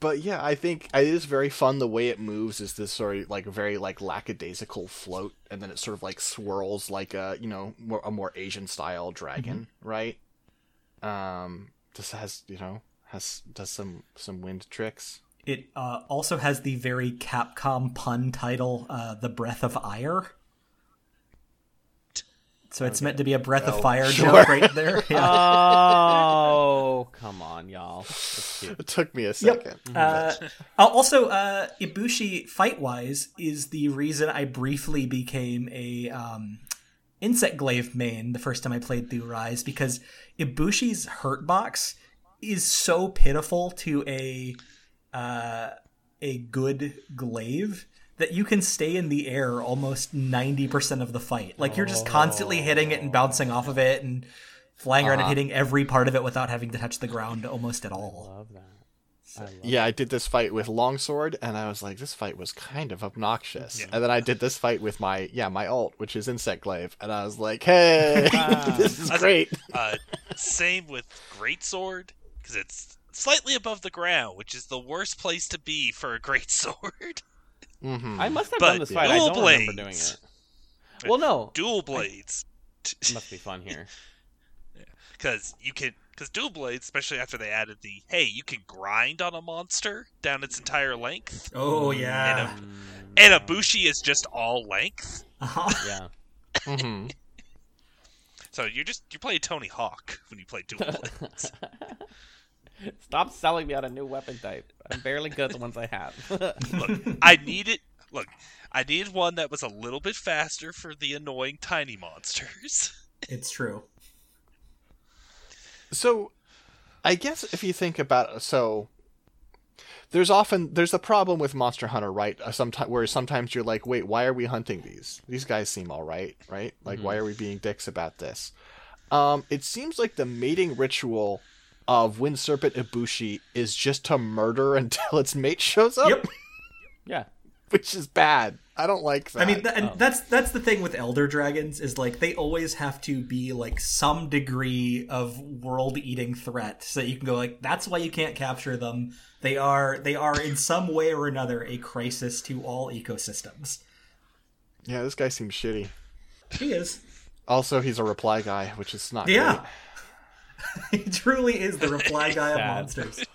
but yeah, I think it is very fun. The way it moves is this sort of like very like lackadaisical float, and then it sort of like swirls like a you know more, a more Asian style dragon, right? Um, just has you know has does some some wind tricks. It uh, also has the very Capcom pun title, uh, "The Breath of Ire." So it's meant to be a breath of fire sure. joke right there. [laughs] Yeah. Oh, come on, y'all. It took me a second. Uh, uh, also, uh, Ibushi fight wise is the reason I briefly became a um, insect glaive main the first time I played through Rise because Ibushi's hurt box is so pitiful to a uh, a good glaive that you can stay in the air almost 90% of the fight. Like you're just constantly hitting it and bouncing off of it and flying around and hitting every part of it without having to touch the ground almost at all. Love that. I love Yeah, I did this fight with longsword, and I was like, this fight was kind of obnoxious. And then I did this fight with my yeah my alt, which is insect glaive, and I was like, hey, [laughs] [laughs] this is I was- great. Uh, same with Greatsword, because it's slightly above the ground, which is the worst place to be for a greatsword. [laughs] hmm I must have But done this fight. I don't remember doing it. Well, no. Dual blades. It must be fun here. [laughs] because you can because dual blades especially after they added the hey you can grind on a monster down its entire length Oh yeah. Mm, and Ibushi is just all length Uh-huh. yeah. [laughs] hmm So you're just you're playing Tony Hawk when you play dual [laughs] blades. [laughs] Stop selling me on a new weapon type. I'm barely good at the ones I have. [laughs] look, I needed look, I needed one that was a little bit faster for the annoying tiny monsters. [laughs] It's true. So, I guess if you think about so, there's often there's a problem with Monster Hunter, right? Sometimes where sometimes you're like, wait, why are we hunting these? These guys seem all right, right? Like, why are we being dicks about this? Um, it seems like the mating ritual of Wind Serpent Ibushi is just to murder [laughs] until its mate shows up, Yep. [laughs] yeah. which is bad. I don't like that. I mean, th- and Oh. that's that's the thing with elder dragons is like they always have to be like some degree of world-eating threat, so that you can go like that's why you can't capture them. They are they are in some way or another a crisis to all ecosystems. yeah, this guy seems shitty. He is. Also, he's a reply guy, which is not Yeah. great. [laughs] he truly is the reply guy of [laughs] monsters. [laughs]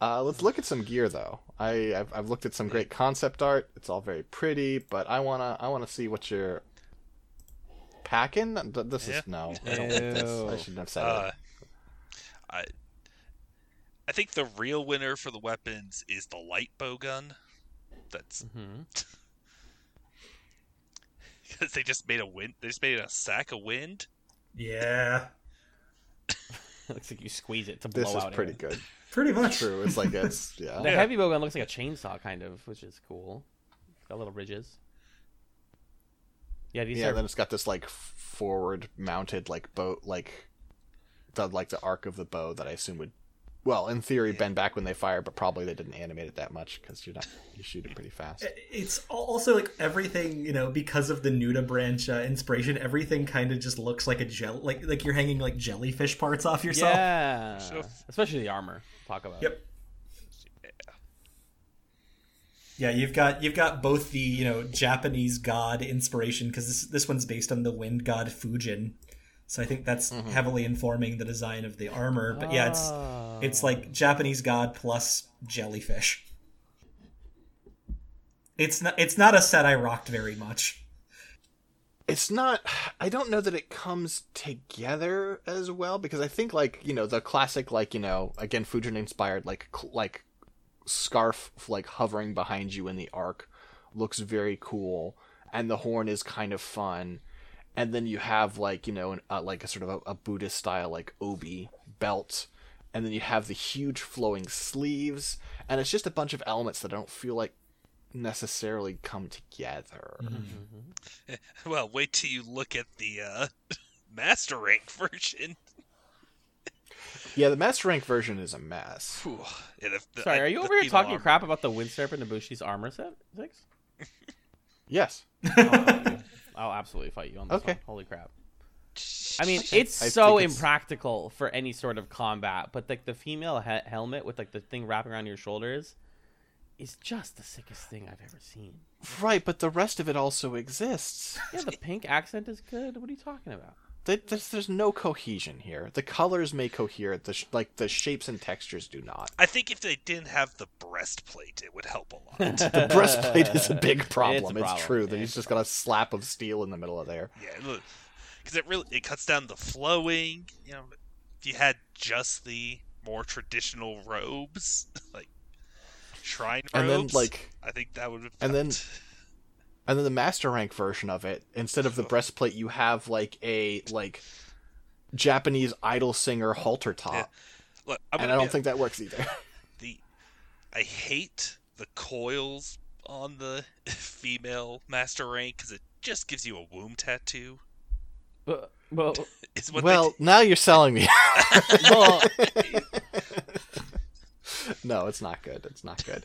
Uh, let's look at some gear though. I I've, I've looked at some great concept art. It's all very pretty, but I wanna I wanna see what you're packing. Th- This Yeah. is no. I don't. I shouldn't have said Uh, it. I I think the real winner for the weapons is the light bow gun. That's hmm because they just made a wind. They just made a sack of wind. Yeah, [laughs] looks like you squeeze it to blow This is out pretty air. good. pretty much. True. It's like [laughs] it's yeah. The Yeah. heavy bowgun looks like a chainsaw, kind of, which is cool. Got little ridges. Yeah, these Yeah. are. Then it's got this like forward mounted like boat like the like the arc of the bow that I assume would well in theory bend back when they fire, but probably they didn't animate it that much because you're not you shoot it pretty fast. It's also like everything you know because of the nudibranch uh, inspiration. Everything kind of just looks like a gel, like like you're hanging like jellyfish parts off yourself. yeah, So- especially the armor. Talk about. Yep. Yeah, you've got you've got both the you know Japanese god inspiration because this this one's based on the wind god Fujin, so I think that's heavily informing the design of the armor. But yeah, it's Ah. it's like Japanese god plus jellyfish. It's not it's not a set I rocked very much. it's not i don't know that it comes together as well because i think like you know the classic like you know again fujin inspired like cl- like scarf like hovering behind you in the arc looks very cool and the horn is kind of fun and then you have like you know an, uh, like a sort of a, a buddhist style like obi belt and then you have the huge flowing sleeves and it's just a bunch of elements that i don't feel like necessarily come together [laughs] Well, wait till you look at the uh, [laughs] master rank version. Yeah, the Master Rank version is a mess. Yeah, the- the- Sorry, are you the over here talking armor- crap about the Wind Serpent Ibushi's armor set? Six? Yes. [laughs] I'll absolutely fight you on this Okay. one. Holy crap. I mean, it's I so it's- impractical for any sort of combat, but like the female he- helmet with like the thing wrapping around your shoulders is just the sickest thing I've ever seen. Right, but the rest of it also exists. Yeah, the pink accent is good. What are you talking about? Th- There's, there's no cohesion here. The colors may cohere, the sh- like the shapes and textures do not. I think if they didn't have the breastplate, it would help a lot. [laughs] The breastplate is a big problem. It's, problem. true that It's he's just got a slap of steel in the middle of there. yeah, because it really it cuts down the flowing. You know, if you had just the more traditional robes, [laughs] like shrine And then, like- I think that would have. and then- [laughs] And then the Master Rank version of it, instead of the breastplate, you have like a like Japanese idol singer halter top, Yeah. look, I'm and I don't be- think that works either. [laughs] the I hate the coils on the [laughs] female master rank because it just gives you a womb tattoo. Well, well, [laughs] Is what well, now you're selling me. well no, it's not good. It's not good.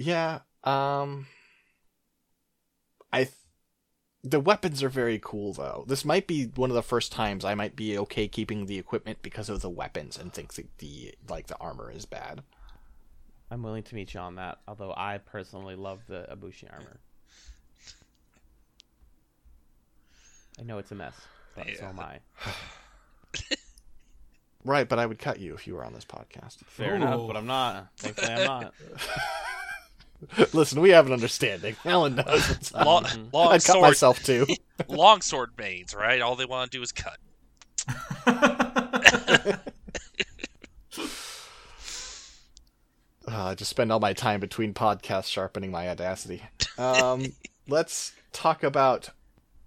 Yeah, um I th- the weapons are very cool though. This might be one of the first times I might be okay keeping the equipment because of the weapons and think that the like the armor is bad. I'm willing to meet you on that. Although I personally love the Ibushi armor. I know it's a mess, but so am I. [sighs] Right, but I would cut you if you were on this podcast. Fair Ooh. enough, but I'm not. Thankfully, I'm not. [laughs] [laughs] Listen, we have an understanding. Allen knows what's up. Long, long I cut sword, myself too. [laughs] long sword mains, right? All they want to do is cut. Uh, [laughs] I just spend all my time between podcasts sharpening my audacity. Um, let's talk about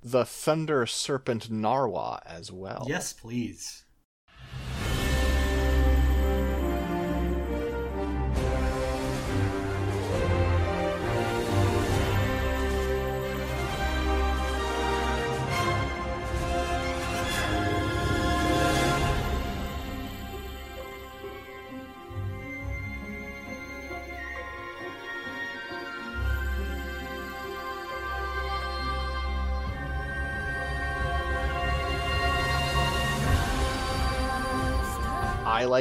the Thunder Serpent Narwa as well. yes, please.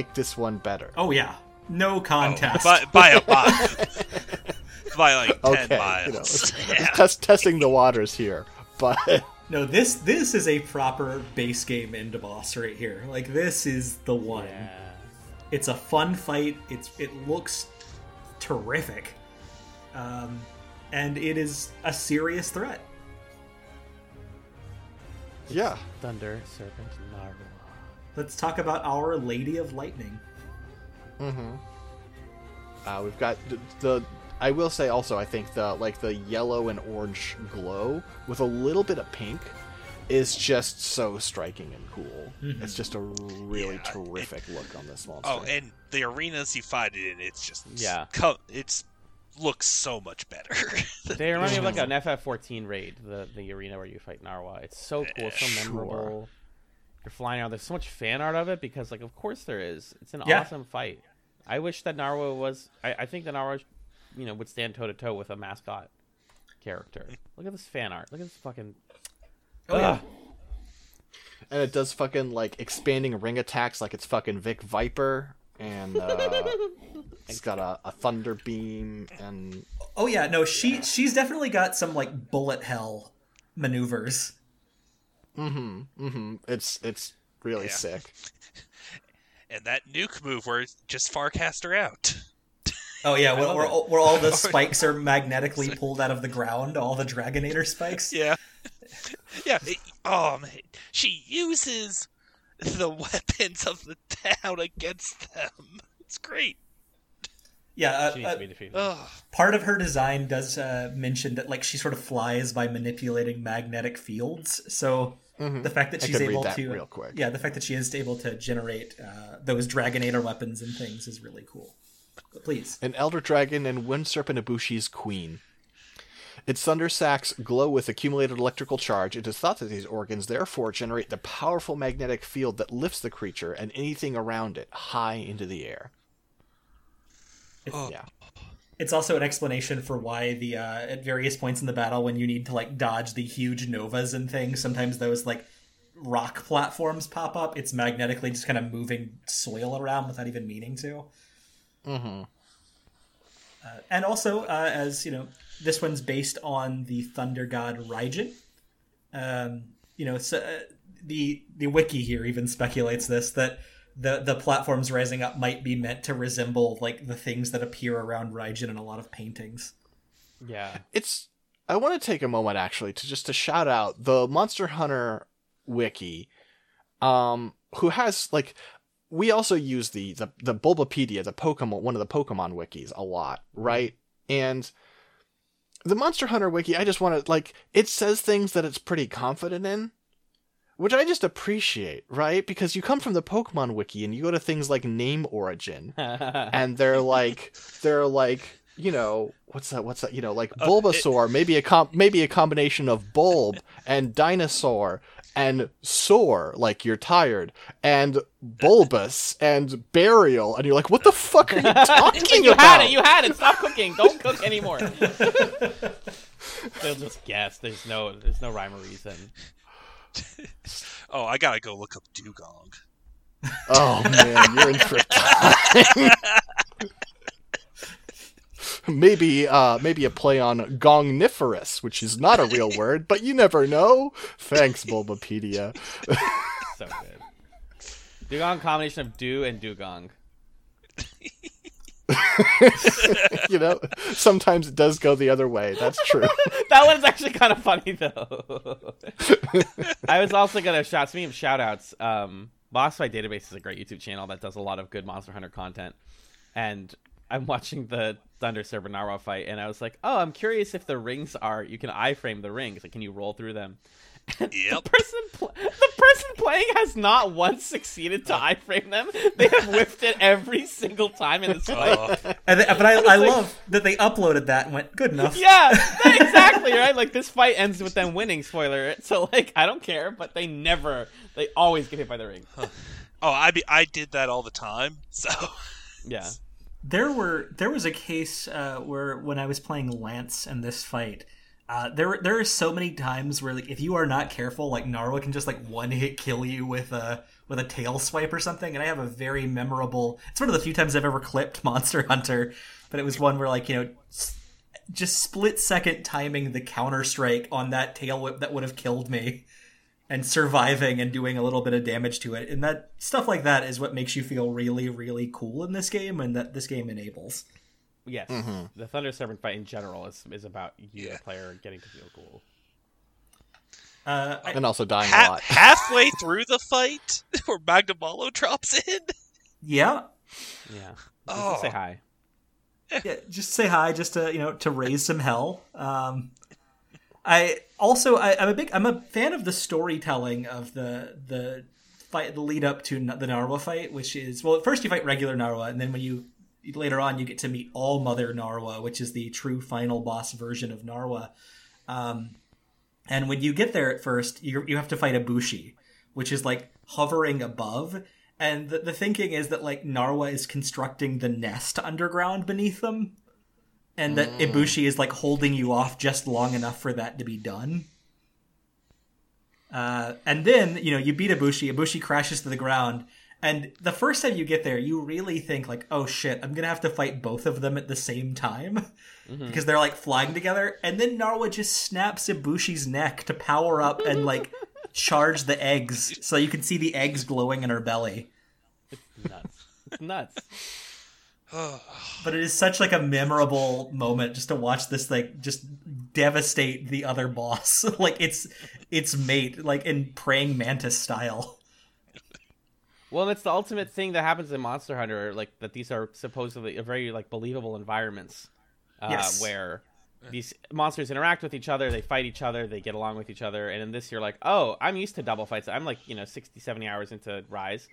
Like this one better. Oh yeah, no contest. By, by a mile. [laughs] by like 10 okay, miles. you know, Yeah. test, testing the waters here, but [laughs] No, this this is a proper base game end boss right here. Like this is the one. Yeah. It's a fun fight. It's it looks terrific, um, and it is a serious threat. yeah, Thunder Serpent Narwa. Let's talk about Our Lady of Lightning. Mm-hmm. Uh, we've got the, the. I will say also, I think the like the yellow and orange glow with a little bit of pink is just so striking and cool. It's just a really Yeah, terrific look on this monster. Oh, and the arenas you fight it in, it's just Yeah. co- it's looks so much better. [laughs] They remind me of like an FF14 raid, the the arena where you fight Narwa. It's so cool, so Sure. Memorable. You're flying around. There's so much fan art of it because, like, of course there is. It's an Yeah. awesome fight. I wish that Narwa was. I, I think that Narwa, you know, would stand toe to toe with a mascot character. Look at this fan art. Look at this fucking. Oh yeah. And it does fucking like expanding ring attacks like it's fucking Vic Viper, and uh, [laughs] it's got a, a thunder beam, and Oh yeah. No, she she's definitely got some like bullet hell maneuvers. Hmm Mm-hmm. it's it's really Yeah. sick. [laughs] and that nuke move where it's just Farcast her out. [laughs] Oh yeah, where, where, all- where all the [laughs] spikes are magnetically pulled out of the ground, all the Dragonator spikes. Yeah. Yeah. it- oh man, she uses the weapons of the town against them. It's great. Yeah, She uh, needs uh, to be defeated. Ugh. part of her design does uh, mention that like she sort of flies by manipulating magnetic fields. So the fact that I she's could read able that to, real quick. yeah, the fact that she is able to generate uh, those Dragonator weapons and things is really cool. But please, An elder dragon and wind serpent Ibushi's queen. Its thunder sacks glow with accumulated electrical charge. It is thought that these organs therefore generate the powerful magnetic field that lifts the creature and anything around it high into the air. Oh. Yeah. it's also an explanation for why the uh, at various points in the battle when you need to like dodge the huge novas and things, sometimes those like rock platforms pop up. It's magnetically just kind of moving soil around without even meaning to. Mm-hmm. Uh, and also, uh, as you know, this one's based on the thunder god Raijin. Um, you know, so, uh, the the wiki here even speculates this that the the platforms rising up might be meant to resemble like the things that appear around Raijin in a lot of paintings. yeah. it's i want to take a moment actually to just to shout out the monster hunter wiki um who has like we also use the the, the bulbapedia the pokemon one of the pokemon wikis a lot right and the monster hunter wiki i just want to like it says things that it's pretty confident in which i just appreciate right because you come from the pokemon wiki and you go to things like name origin [laughs] and they're like they're like you know what's that what's that you know like uh, bulbasaur maybe a com- maybe a combination of bulb and dinosaur and sore like you're tired and bulbous and burial and you're like what the fuck are you [laughs] talking you about had it. You had it. Stop cooking. Don't cook anymore. [laughs] They'll just guess. There's no. There's no rhyme or reason. [laughs] Oh, I gotta go look up Dewgong. oh [laughs] man you're in for time [laughs] maybe uh maybe a play on gongniferous which is not a real word but you never know thanks bulbapedia So good. Dewgong combination of do and dugong. [laughs] you know, sometimes it does go the other way. That's true. [laughs] that one's actually kind of funny though. I was also gonna shout speaking of shout outs, um Boss Fight Database is a great YouTube channel that does a lot of good Monster Hunter content. And I'm watching the Thunder Serpent Narwa fight and I was like, Oh, I'm curious if the rings are you can iframe the rings. Like can you roll through them? Yep. [laughs] The person, pl- the person playing has not once succeeded to iframe them. They have whiffed it every single time in this fight. Oh, And they- but I, I like- love that they uploaded that and went good enough. Yeah, [laughs] exactly right. Like this fight ends with them winning. Spoiler. So like I don't care, but they never, they always get hit by the ring. oh, I be, I did that all the time. So Yeah. There were there was a case uh, where when I was playing Lance in this fight, uh, there there are so many times where like if you are not careful, like Narwa can just like one hit kill you with a with a tail swipe or something. And I have a very memorable. It's one of the few times I've ever clipped [laughs] Monster Hunter, but it was one where like you know. Just split second timing the counter strike on that tail whip that would have killed me, and surviving and doing a little bit of damage to it, and that stuff like that is what makes you feel really, really cool in this game, and that this game enables. Yes. The Thunder Serpent fight in general is is about you, Yeah. the player, getting to feel cool. Uh, I, and also dying a lot. halfway through the fight, [laughs] where Magnamalo drops in. yeah, Yeah. Just Oh. say hi. yeah, just say hi, just to you know, to raise some hell. Um, I also I, I'm a big I'm a fan of the storytelling of the the fight, the lead up to the Narwa fight, which is well, at first you fight regular Narwa, and then when you later on you get to meet All Mother Narwa, which is the true final boss version of Narwa. Um, and when you get there at first, you you have to fight Ibushi, which is like hovering above. And the, the thinking is that like Narwa is constructing the nest underground beneath them, and that Ibushi is like holding you off just long enough for that to be done. Uh, and then you know you beat Ibushi. Ibushi crashes to the ground, and the first time you get there, you really think like, "Oh shit, I'm gonna have to fight both of them at the same time," mm-hmm. [laughs] because they're like flying together. And then Narwa just snaps Ibushi's neck to power up and like [laughs] charge the eggs, so you can see the eggs glowing in her belly. Nuts. It's nuts. [sighs] But it is such like a memorable moment just to watch this like just devastate the other boss, [laughs] like its its mate, like in praying mantis style. Well, it's the ultimate thing that happens in Monster Hunter, like that these are supposedly very like believable environments, uh, Yes. where these monsters interact with each other, they fight each other, they get along with each other, and in this you're like, oh, I'm used to double fights. I'm like, you know, 60, 70 hours into Rise,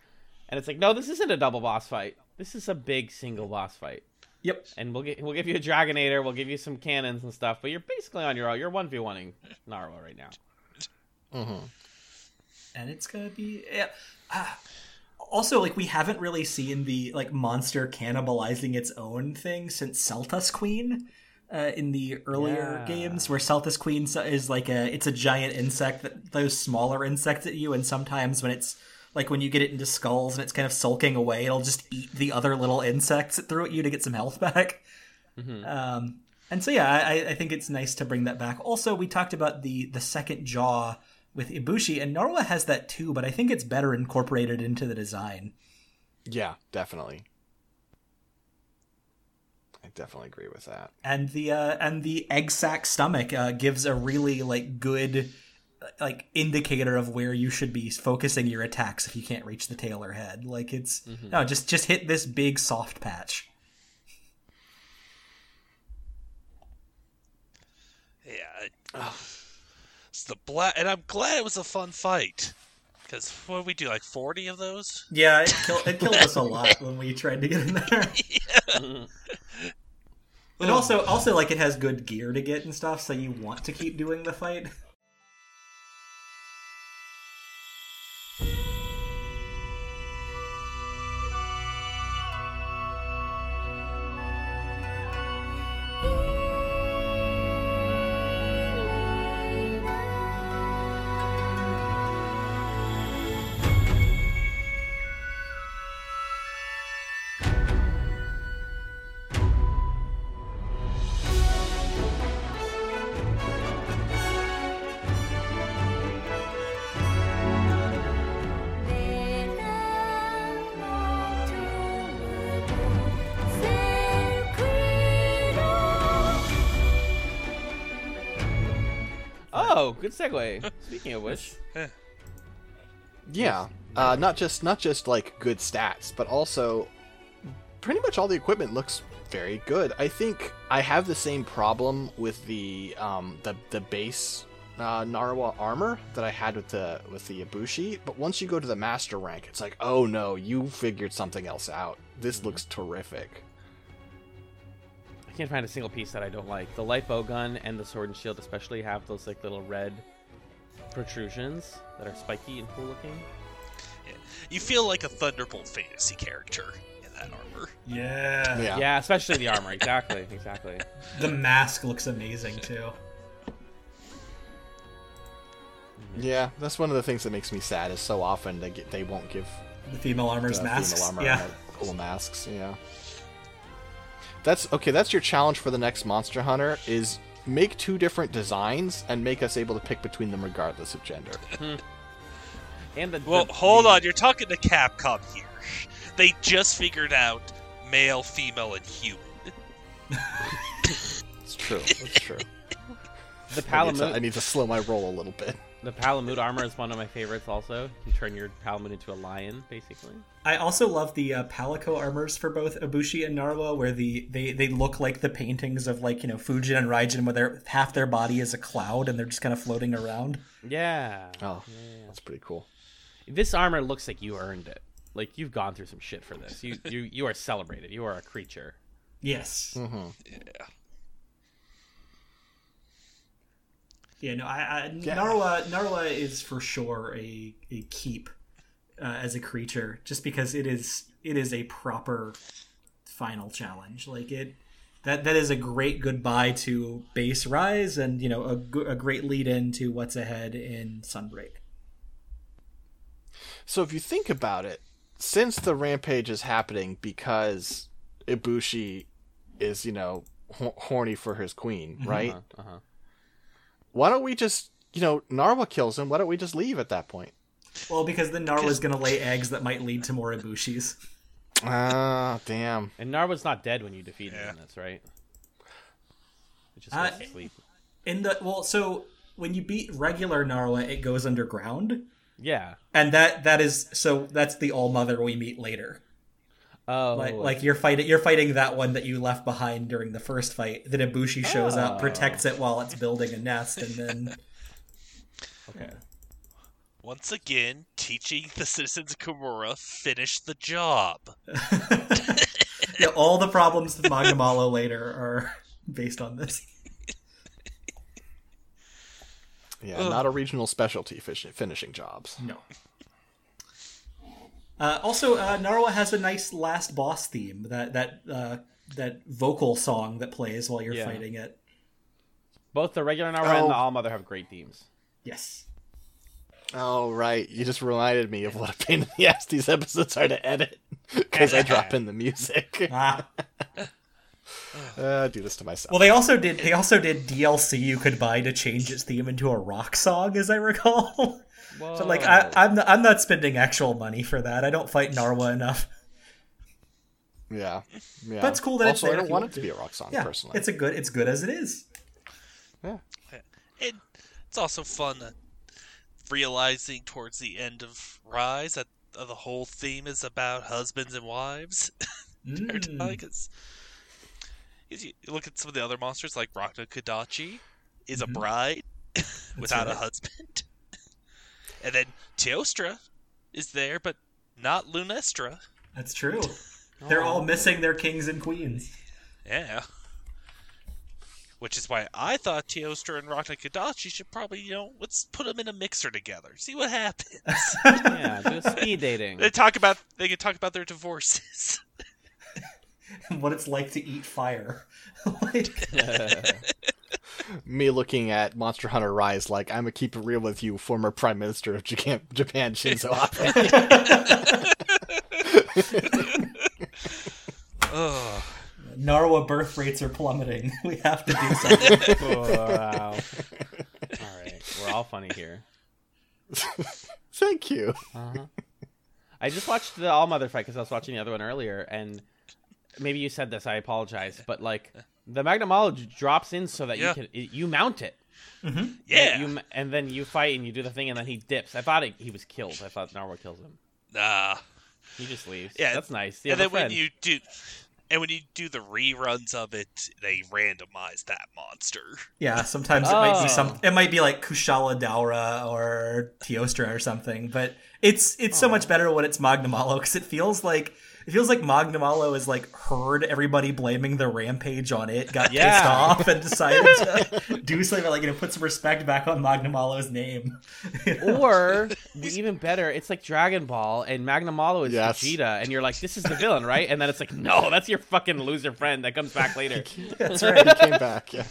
and it's like, no, this isn't a double boss fight. This is a big single boss fight, Yep. and we'll get we'll give you a Dragonator, we'll give you some cannons and stuff, but you're basically on your own. You're one v oneing Narwa right now. and it's gonna be yeah. Ah. Also like we haven't really seen the like monster cannibalizing its own thing since Seltas Queen uh, in the earlier Yeah. games where Seltas Queen is like a it's a giant insect that those smaller insects at you and sometimes when it's like when you get it into skulls and it's kind of sulking away it'll just eat the other little insects it threw at you to get some health [laughs] back. Um, and so yeah I, I think it's nice to bring that back. Also we talked about the the second jaw with Ibushi, and Narwa has that too, but I think it's better incorporated into the design. Yeah, definitely. I definitely agree with that. And the uh, and the egg sac stomach uh, gives a really like good like indicator of where you should be focusing your attacks if you can't reach the tail or head. Like it's no, just just hit this big soft patch. Yeah. it- It's the black, and I'm glad it was a fun fight. Because what did we do? Like 40 of those? Yeah, it, kill, it killed us a [laughs] lot when we tried to get in there. [laughs] And also, also like it has good gear to get and stuff, so you want to keep doing the fight. Good segue. [laughs] Speaking of which, [laughs] Yeah, uh, not just not just like good stats, but also pretty much all the equipment looks very good. I think I have the same problem with the um, the the base uh, Narwa armor that I had with the with the Ibushi, but once you go to the master rank, it's like, oh no, you figured something else out. This looks terrific. I can't find a single piece that I don't like. The light bow gun and the sword and shield, especially, have those like little red protrusions that are spiky and cool looking. You feel like a Thunderbolt fantasy character in that armor. Yeah. Yeah. Yeah, especially the armor. Exactly, exactly. The mask looks amazing too. Mm-hmm. Yeah, that's one of the things that makes me sad. Is so often they get they won't give The female armor's the masks. female armor yeah. cool masks. Yeah. That's okay. That's your challenge for the next Monster Hunter: is make two different designs and make us able to pick between them regardless of gender. [laughs] Hmm. And the Well, the- hold the- on. You're talking to Capcom here. They just figured out male, female, and human. It's true. It's true. [laughs] The I need, to, I need to slow my roll a little bit. The Palamute armor is one of my favorites. Also, you can turn your Palamute into a lion, basically. I also love the uh, Palico armors for both Ibushi and Narwa, where the they, they look like the paintings of like you know Fujin and Raijin, where they're, half their body is a cloud and they're just kind of floating around. Yeah. Oh, that's pretty cool. This armor looks like you earned it. Like you've gone through some shit for this. You you you are celebrated. You are a creature. Yes. hmm Yeah. Yeah. No. I, I Yeah. Narwa Narwa is for sure a a keep uh, as a creature, just because it is it is a proper final challenge. Like it. That, that is a great goodbye to base rise and you know a, a great lead in to what's ahead in sunbreak So if you think about it, since the rampage is happening because Ibushi is, you know, h- horny for his queen, right? Uh-huh, uh-huh. Why don't we just, you know, Narwa kills him? Why don't we just leave at that point? Well, because then Narwa's going to lay eggs that might lead to more Ibushis. Ah, damn. And Narwa's not dead when you defeat Yeah. him in this, right? It just Uh, goes to sleep. In the well, so when you beat regular Narwa, it goes underground, Yeah. and that that is so that's the All Mother we meet later. Oh, Like like you're fighting you're fighting that one that you left behind during the first fight. Then Ibushi shows up, Oh. protects it while it's building a nest, and then [laughs] okay. Once again, teaching the citizens of Kamura finish the job. [laughs] yeah, all the problems with Magnamalo later are based on this. Yeah, Ugh. not a regional specialty fish- finishing jobs. No. Uh, also, uh, Narwa has a nice last boss theme that that uh, that vocal song that plays while you're Yeah. fighting it. Both the regular Narwa and the Oh. All Mother have great themes. Yes. Oh, right. You just reminded me of what a pain in the ass these episodes are to edit [laughs] because I drop in the music. [laughs] Ah. [laughs] Uh, do this to myself. Well, they also did. They also did DLC you could buy to change its theme into a rock song, as I recall. Whoa. so, like, I, I'm not, I'm not spending actual money for that. I don't fight Narwa enough. yeah, yeah. But it's cool that it's also, there I don't want want it to be a rock song, Yeah, personally. it's a good. It's good as it is. Yeah. And it's also fun uh, realizing towards the end of Rise that uh, the whole theme is about husbands and wives. [laughs] Mm. Because you look at some of the other monsters, like Rakna-Kadaki is Mhm. a bride [laughs] without a husband. [laughs] and then Teostra is there, but not Lunastra. That's true. [laughs] They're all oh. missing their kings and queens. Yeah. Which is why I thought Teostra and Rakna-Kadaki should probably, you know, let's put them in a mixer together, see what happens. [laughs] yeah, do speed [laughs] dating. they talk about they can talk about their divorces. And what it's like to eat fire. like, Me looking at Monster Hunter Rise like, I'm going to keep it real with you, former Prime Minister of Japan, Japan Shinzo Abe. [laughs] Ugh. Narwa birth rates are plummeting. [laughs] We have to do [laughs] something. wow. All right, we're all funny here. Thank you. Uh-huh. I just watched the All Mother fight because I was watching the other one earlier, and maybe you said this. I apologize, but like the Magnamalo drops in so that Yeah. you can you mount it. Mm-hmm. Yeah. You, and then you fight and you do the thing, and then he dips. I thought he, he was killed. I thought Narwa kills him. Nah. He just leaves. Yeah, that's nice. You and then a when you do, and when you do the reruns of it, they randomize that monster. Yeah, sometimes it might Oh. be some. It might be like Kushala Daora or Teostra or something, but it's it's so oh. much better when it's Magnamalo because it feels like it feels like Magnamalo is like heard everybody blaming the rampage on it, got Yeah. pissed off, and decided to [laughs] do something like you know put some respect back on Magnamalo's name. You [laughs] know? Or [laughs] even better, it's like Dragon Ball and Magnamalo is Yes. Vegeta, and you're like, this is the villain, right? And then it's like, no, that's your fucking loser friend that comes back later. That's right. He came back. Yeah.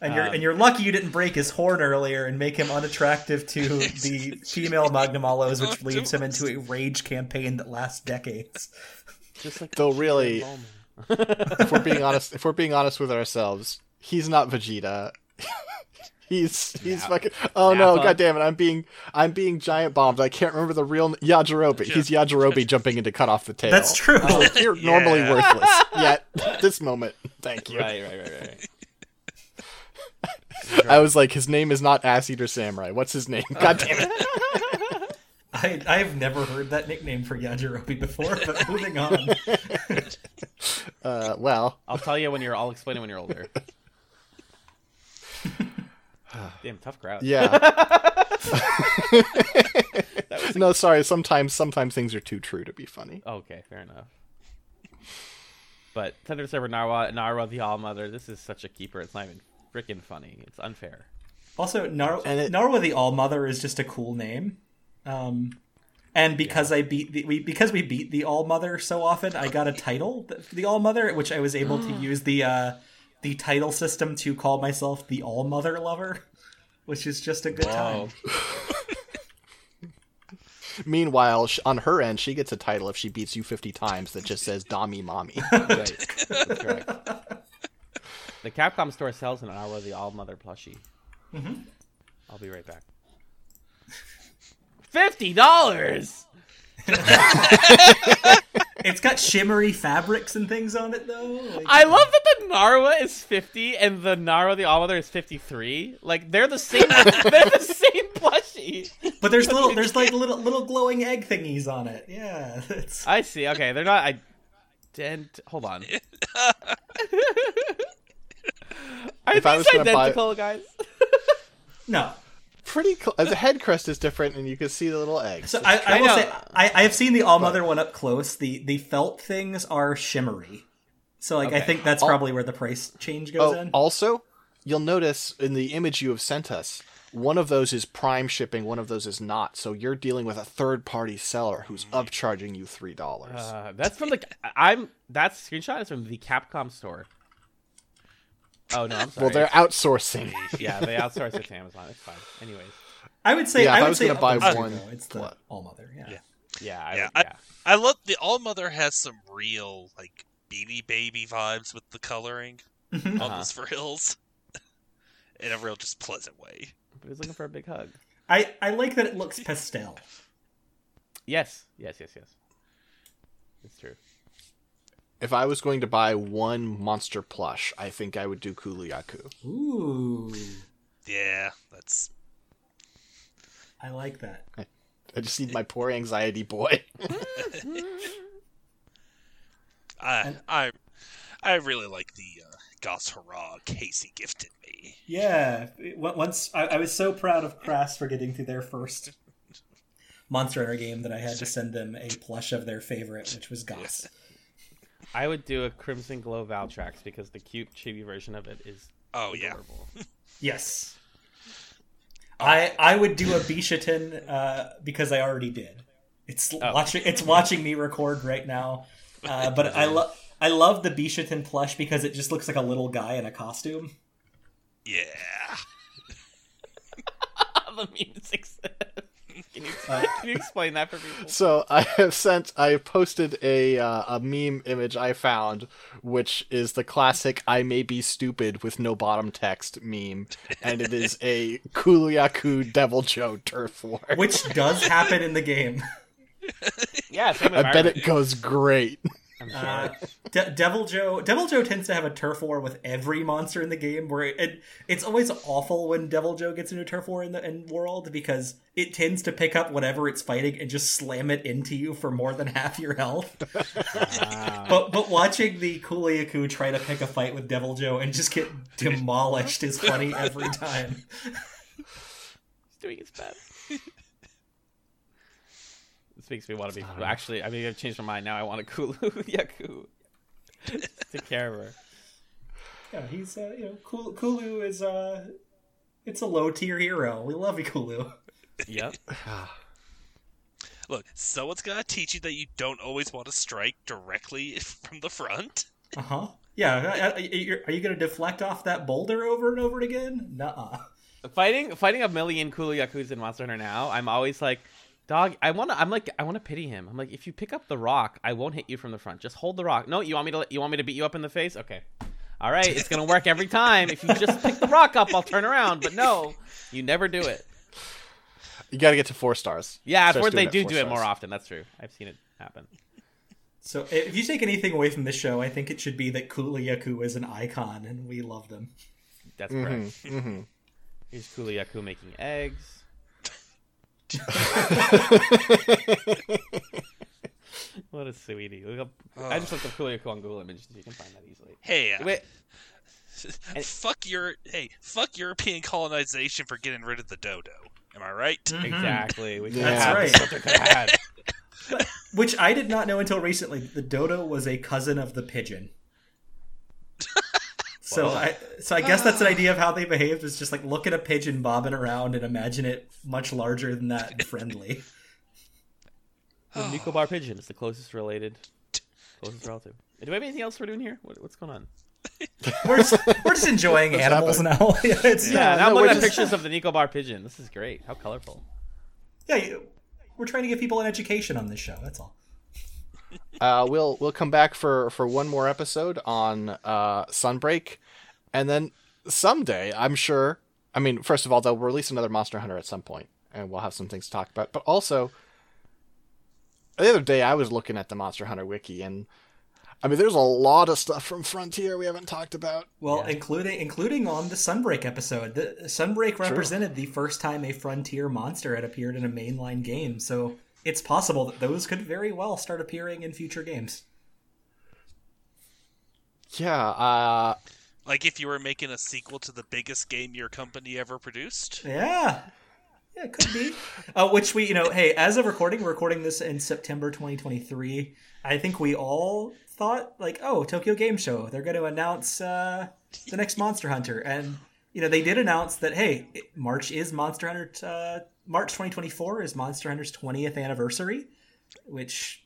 And you're Um, and you're lucky you didn't break his horn earlier and make him unattractive to [laughs] the female Magnamalos, which leads him into a rage campaign that lasts decades. Just like Though really, Bulma. [laughs] if we're being honest, if we're being honest with ourselves, he's not Vegeta. [laughs] he's he's Yeah. fucking. Oh no! Nappa. God damn it! I'm being I'm being giant bombed. I can't remember the real Yajirobe. He's Yajirobe jumping in to cut off the tail. That's true. Oh, you're normally worthless. Yet this moment, thank you. right, right, right, right. [laughs] I was like, his name is not Ass Eater Samurai. What's his name? [laughs] God damn it! [laughs] I I've never heard that nickname for Yajirobe before, but moving on. Uh, well, I'll tell you when you're. I'll explain it when you're older. [sighs] Damn, tough crowd. yeah. no, sorry. Sometimes sometimes things are too true to be funny. Okay, fair enough. But Thunder Serpent Narwa, Narwa the All Mother. This is such a keeper. It's not even freaking funny. It's unfair. Also, Nar- And it- Narwa the All Mother is just a cool name. Um, and because I beat the, we because we beat the All Mother so often, I got a title, the All Mother, which I was able to [gasps] use the uh, the title system to call myself the All Mother Lover, which is just a good time. [laughs] Meanwhile, on her end, she gets a title if she beats you 50 times that just says Dami Mommy. Right. That's correct. [laughs] The Capcom store sells an Narwa the All Mother plushie. Mm-hmm. I'll be right back. Fifty dollars. [laughs] It's got shimmery fabrics and things on it though. Like- I love that the Narwa is fifty and the Narwa the All Mother is fifty-three. Like they're the same. [laughs] they're the same plushie. but there's little there's like little little glowing egg thingies on it. Yeah, [laughs] it's I see. Okay, they're not. I didn't. Hold on. Are If I these was gonna buy- identical, guys? [laughs] no. Pretty cl- The head crest is different, and you can see the little eggs. So I, I will know. say I, I have seen the All Mother one up close. The the felt things are shimmery. So like I think that's Al- probably where the price change goes oh, in. also, you'll notice in the image you have sent us, one of those is prime shipping, one of those is not. So you're dealing with a third-party seller who's upcharging you three dollars. Uh, that's from the. I'm. That screenshot is from the Capcom store. Oh no, I'm [laughs] sorry. well, they're outsourcing. yeah, they outsource it to Amazon. It's fine. Anyways, I would say Yeah, I if I would was say gonna buy up to one- zero. It's the what? All Mother. Yeah. Yeah. yeah, I Yeah, would, I- yeah. I love the All Mother has some real like Beanie Baby vibes with the coloring Mhm. on Uh-huh. the [laughs] frills, [laughs] in a real just pleasant way. But he's looking for a big hug. I I like that it looks pastel. Yes, yes, yes, yes. It's true. If I was going to buy one monster plush, I think I would do Kulu-Ya-Ku. Ooh, Yeah, that's I like that. I just need my poor anxiety boy. [laughs] I I I really like the uh, Goss Harag Casey gifted me. Yeah. Once I, I was so proud of Crass for getting through their first [laughs] Monster Hunter game that I had to send them a plush of their favorite, which was Goss. I would do a Crimson Glow Valstrax because the cute chibi version of it is Oh yeah, adorable. [laughs] Yes. I I would do a Bishaten uh, because I already did. It's watching it's watching me record right now. Uh, [laughs] but I love I love the Bishaten plush because it just looks like a little guy in a costume. yeah. [laughs] the music. Can, you, Uh, [laughs] can you explain that for people? So I have sent, I have posted a uh, a meme image I found, which is the classic "I may be stupid with no bottom text" meme, and it is a Kulu-Ya-Ku Devil Joe turf war. Which does happen in the game. Yeah, same I bet it goes great. I'm sure. Uh, De- Deviljho Devil Joe tends to have a turf war with every monster in the game where it, it's always awful when Deviljho gets into a turf war in the in world because it tends to pick up whatever it's fighting and just slam it into you for more than half your health. Wow. [laughs] but but watching the Kulu-Ya-Ku try to pick a fight with Deviljho and just get [laughs] demolished is funny every time. He's doing his best. [laughs] this makes me want to be. Actually, I mean, I've changed my mind. Now I want a Kulu-Ya-Ku. Take care of her. Yeah, he's uh, you know Kulu, Kulu is uh it's a low tier hero. We love you, Kulu. Yep. [sighs] Look, someone's gotta teach you that you don't always want to strike directly [laughs] from the front. Uh huh. Yeah, you're- are you going to deflect off that boulder over and over again? Nuh-uh. fighting fighting a million Kulu Yakuza in Monster Hunter now, I'm always like, dog. I want to. I'm like, I want to pity him. I'm like, if you pick up the rock, I won't hit you from the front. Just hold the rock. No, you want me to? You want me to beat you up in the face? Okay. All right, it's gonna work every time. If you just pick the rock up, I'll turn around. But no, you never do it. You got to get to four stars. Yeah, Starts it's where they it do four do it more stars. often. That's true. I've seen it happen. So if you take anything away from this show, I think it should be that Kulu-Ya-Ku is an icon, and we love them. That's correct. Mm-hmm. Here's Kulu-Ya-Ku making eggs. [laughs] what a sweetie. Look up, I just looked up Kulu-Ya-Ku on Google Images. You can find that easily. Hey, uh, Wait, [laughs] fuck your hey, fuck European colonization for getting rid of the dodo. Am I right? exactly. We could That's have right. something could have had. [laughs] Which I did not know until recently. The dodo was a cousin of the pigeon. So I so I guess that's an idea of how they behaved. is just like look at a pigeon bobbing around and imagine it much larger than that and friendly. [laughs] The Nicobar pigeon is the closest related, closest relative. Do we have anything else we're doing here? What, what's going on? [laughs] We're just, we're just enjoying animals now. [laughs] it's, Yeah, yeah, now I'm no, looking we're at just- pictures of the Nicobar pigeon. This is great. How colorful. yeah. you- We're trying to give people an education on this show. That's all. Uh, we'll we'll come back for for one more episode on uh, Sunbreak, and then someday I'm sure. I mean, first of all, they'll release another Monster Hunter at some point, and we'll have some things to talk about. But also, the other day I was looking at the Monster Hunter wiki, and I mean, there's a lot of stuff from Frontier we haven't talked about. Well, including including on the Sunbreak episode, the Sunbreak represented the first time a Frontier monster had appeared in a mainline game. So it's possible that those could very well start appearing in future games. Yeah, uh, Like if you were making a sequel to the biggest game your company ever produced. Yeah. Yeah, it could be. uh, which we, you know, hey, as of recording, we're recording this in September 2023. I think we all thought, like, oh, Tokyo Game Show, they're going to announce uh, the next Monster Hunter. And, you know, they did announce that, hey, March is Monster Hunter, uh, March 2024 is Monster Hunter's 20th anniversary, which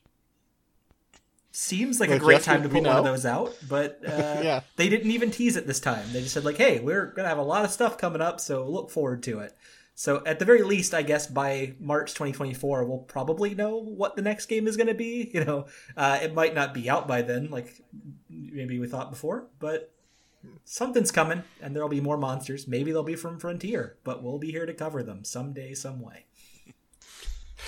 seems like a great time to put one of those out. But [laughs] uh, Yeah. they didn't even tease it this time. They just said, like, hey, we're going to have a lot of stuff coming up, so look forward to it. So at the very least, I guess by March 2024, we'll probably know what the next game is going to be. [laughs] You know, uh, it might not be out by then, like maybe we thought before, but something's coming, and there'll be more monsters. Maybe they'll be from Frontier, but we'll be here to cover them someday, some way.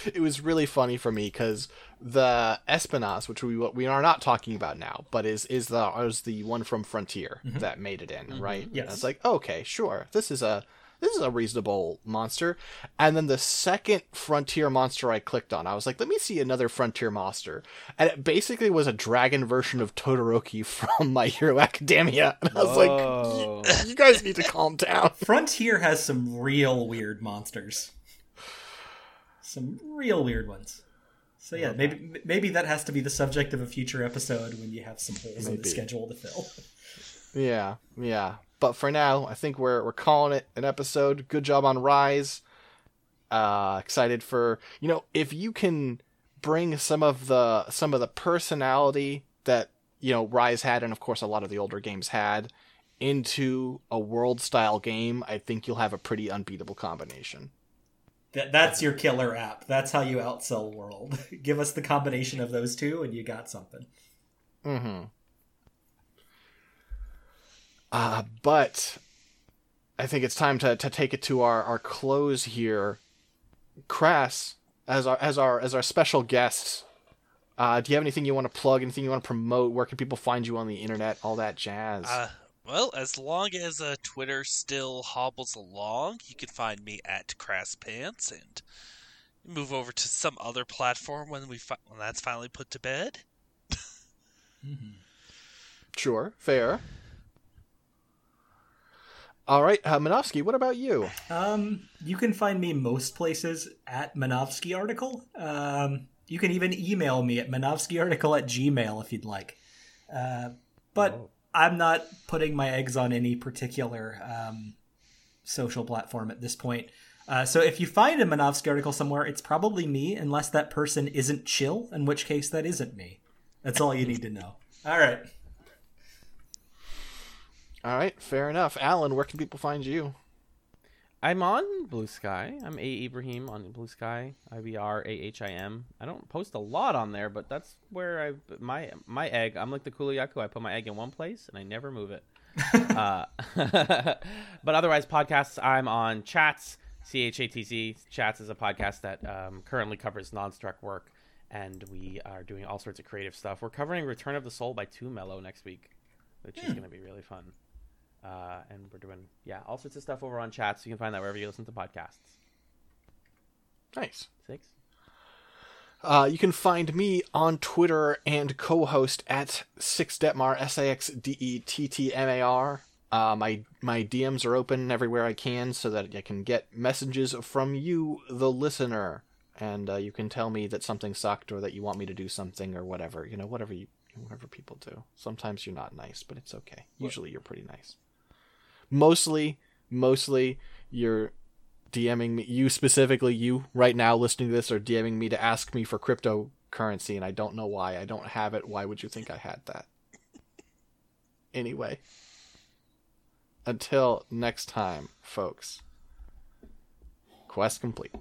it was really funny for me because the Espinas, which we we are not talking about now, but is is the is the one from Frontier mm-hmm. that made it in, mm-hmm. right? Yes. And it's like okay, sure, this is a this is a reasonable monster. And then the second Frontier monster I clicked on, I was like, let me see another Frontier monster, and it basically was a dragon version of Todoroki [laughs] from My Hero Academia, and I was Whoa. like, you guys need to calm down. [laughs] Frontier has some real weird monsters. Some real weird ones. So yeah, maybe maybe that has to be the subject of a future episode when you have some holes in the schedule to fill. [laughs] Yeah, yeah. But for now, I think we're we're calling it an episode. Good job on Rise. Uh excited for you know, if you can bring some of the some of the personality that, you know, Rise had and of course a lot of the older games had into a world style game, I think you'll have a pretty unbeatable combination. That, that's your killer app. That's how you outsell World. [laughs] Give us the combination of those two, and you got something. Mm-hmm. Uh, but I think it's time to, to take it to our, our close here. Crass, as our as our as our special guest, Uh, do you have anything you want to plug? Anything you want to promote? Where can people find you on the internet? All that jazz. Uh, well, as long as uh, Twitter still hobbles along, you can find me at Crass Pants and move over to some other platform when we fi- when that's finally put to bed. [laughs] Sure, fair. All right, uh, Minovsky, what about you? Um, you can find me most places at Minovsky article. Um, you can even email me at minovskyarticle at gmail if you'd like. Uh, but Oh. I'm not putting my eggs on any particular um, social platform at this point. Uh, so if you find a Minovsky article somewhere, it's probably me, unless that person isn't chill, in which case that isn't me. That's all you need to know. All right. All right, fair enough. Allen, where can people find you? I'm on Bluesky. I'm A Ibrahim on Bluesky. I B R A H I M. I don't post a lot on there, but that's where I my my egg. I'm like the Kulu-Ya-Ku. I put my egg in one place and I never move it. [laughs] uh, [laughs] but otherwise, podcasts. I'm on Chatz. C H A T Z. Chatz is a podcast that um, currently covers non-struck work, and we are doing all sorts of creative stuff. We're covering Return of the Soul by Two Mellow next week, which is going to be really fun. Uh, and we're doing yeah all sorts of stuff over on chat, so You can find that wherever you listen to podcasts. Nice. Six. Uh, you can find me on Twitter and co-host at Six Dettmar S A X D E T T M A R. Uh, my my DMs are open everywhere I can, so that I can get messages from you, the listener, and uh, you can tell me that something sucked or that you want me to do something or whatever. You know, whatever you whatever people do. Sometimes you're not nice, but it's okay. Usually you're pretty nice. Mostly, mostly you're DMing me, you specifically, you right now listening to this, are DMing me to ask me for cryptocurrency, and I don't know why. I don't have it. Why would you think I had that? Anyway, until next time, folks. Quest complete.